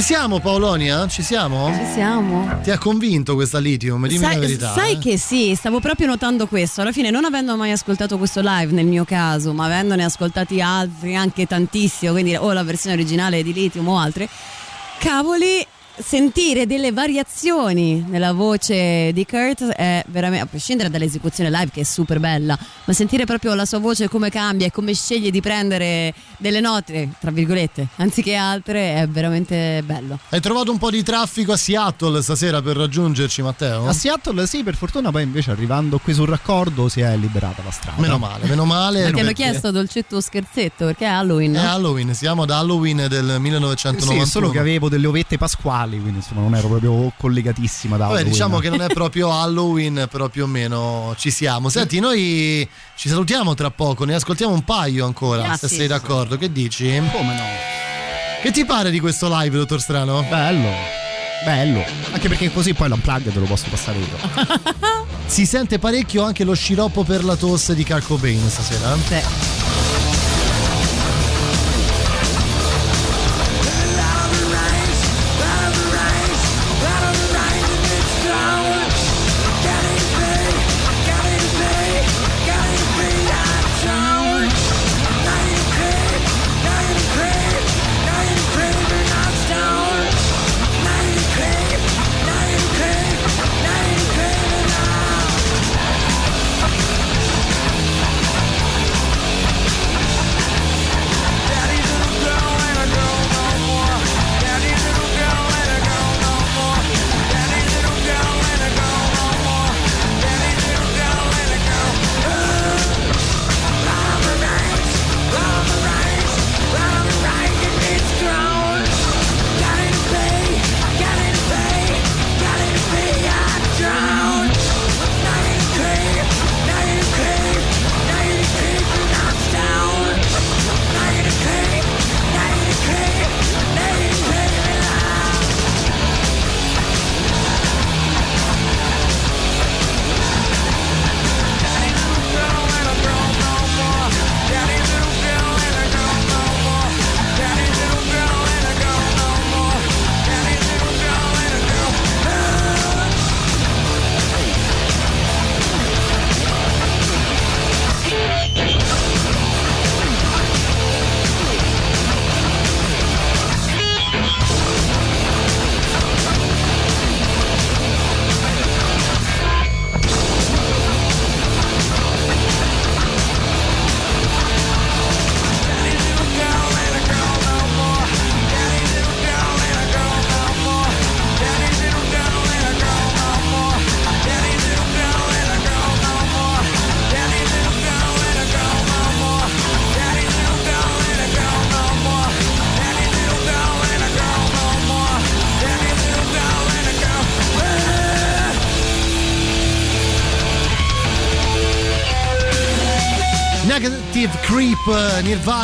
Speaker 3: Siamo Paolonia? Ci siamo?
Speaker 4: Ci siamo.
Speaker 3: Ti ha convinto questa Lithium? Dimmi la
Speaker 4: sai,
Speaker 3: verità.
Speaker 4: sai
Speaker 3: eh.
Speaker 4: che sì, stavo proprio notando questo. Alla fine, non avendo mai ascoltato questo live nel mio caso, ma avendone ascoltati altri anche tantissimo, quindi o la versione originale di Lithium o altre, cavoli, sentire delle variazioni nella voce di Kurt è veramente, a prescindere dall'esecuzione live che è super bella, ma sentire proprio la sua voce come cambia e come sceglie di prendere delle note, tra virgolette, anziché altre, è veramente bello.
Speaker 3: Hai trovato un po' di traffico a Seattle stasera per raggiungerci, Matteo?
Speaker 9: A Seattle sì, per fortuna poi invece arrivando qui sul raccordo si è liberata la strada.
Speaker 3: Meno male, meno male.
Speaker 4: Ti hanno
Speaker 3: perché
Speaker 4: chiesto dolcetto o scherzetto perché è Halloween.
Speaker 3: È? Halloween, siamo ad Halloween del 1991.
Speaker 9: Sì, solo che avevo delle ovette pasquali, quindi insomma non ero proprio collegatissima da
Speaker 3: Vabbè, diciamo che non è proprio Halloween, però più o meno ci siamo. Senti, noi ci salutiamo tra poco, ne ascoltiamo un paio ancora,
Speaker 9: Ah,
Speaker 3: se
Speaker 9: sì.
Speaker 3: sei d'accordo. Che dici?
Speaker 9: Come no?
Speaker 3: Che ti pare di questo live, dottor Strano?
Speaker 9: Bello, bello. Anche perché così poi l'unplugged te lo posso passare io.
Speaker 3: Si sente parecchio anche lo sciroppo per la tosse di Kurt Cobain stasera? Negative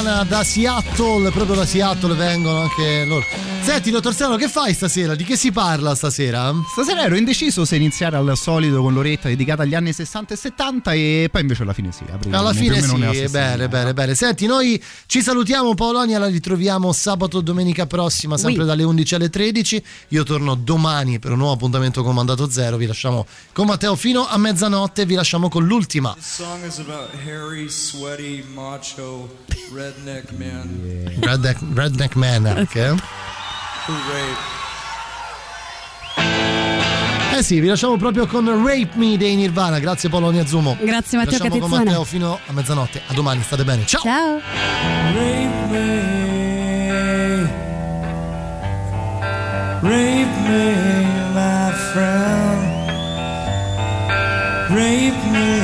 Speaker 3: Nirvana da Seattle, proprio da Seattle vengono anche loro. Senti, dottor Strano, che fai stasera? Di che si parla stasera?
Speaker 9: Stasera ero indeciso se iniziare al solito con l'oretta dedicata agli anni 60 e 70 e poi invece alla fine sì.
Speaker 3: Alla fine sì, bene, bene, bene. Senti, noi ci salutiamo Paolonia, la ritroviamo sabato domenica prossima, sempre
Speaker 4: Oui.
Speaker 3: dalle 11 alle 13. Io torno domani per un nuovo appuntamento con Mandato Zero. Vi lasciamo con Matteo fino a mezzanotte e vi lasciamo con l'ultima.
Speaker 19: This song is about hairy, sweaty, macho, redneck men
Speaker 3: Redneck, Redneck Man anche. Eh sì, vi lasciamo proprio con Rape Me dei Nirvana. Grazie Polonia Zumo.
Speaker 4: Grazie, Matteo
Speaker 3: lasciamo con. Matteo fino a mezzanotte. A domani, state bene. Ciao.
Speaker 4: Ciao.
Speaker 12: Rape me, rape me, my friend. Rape me,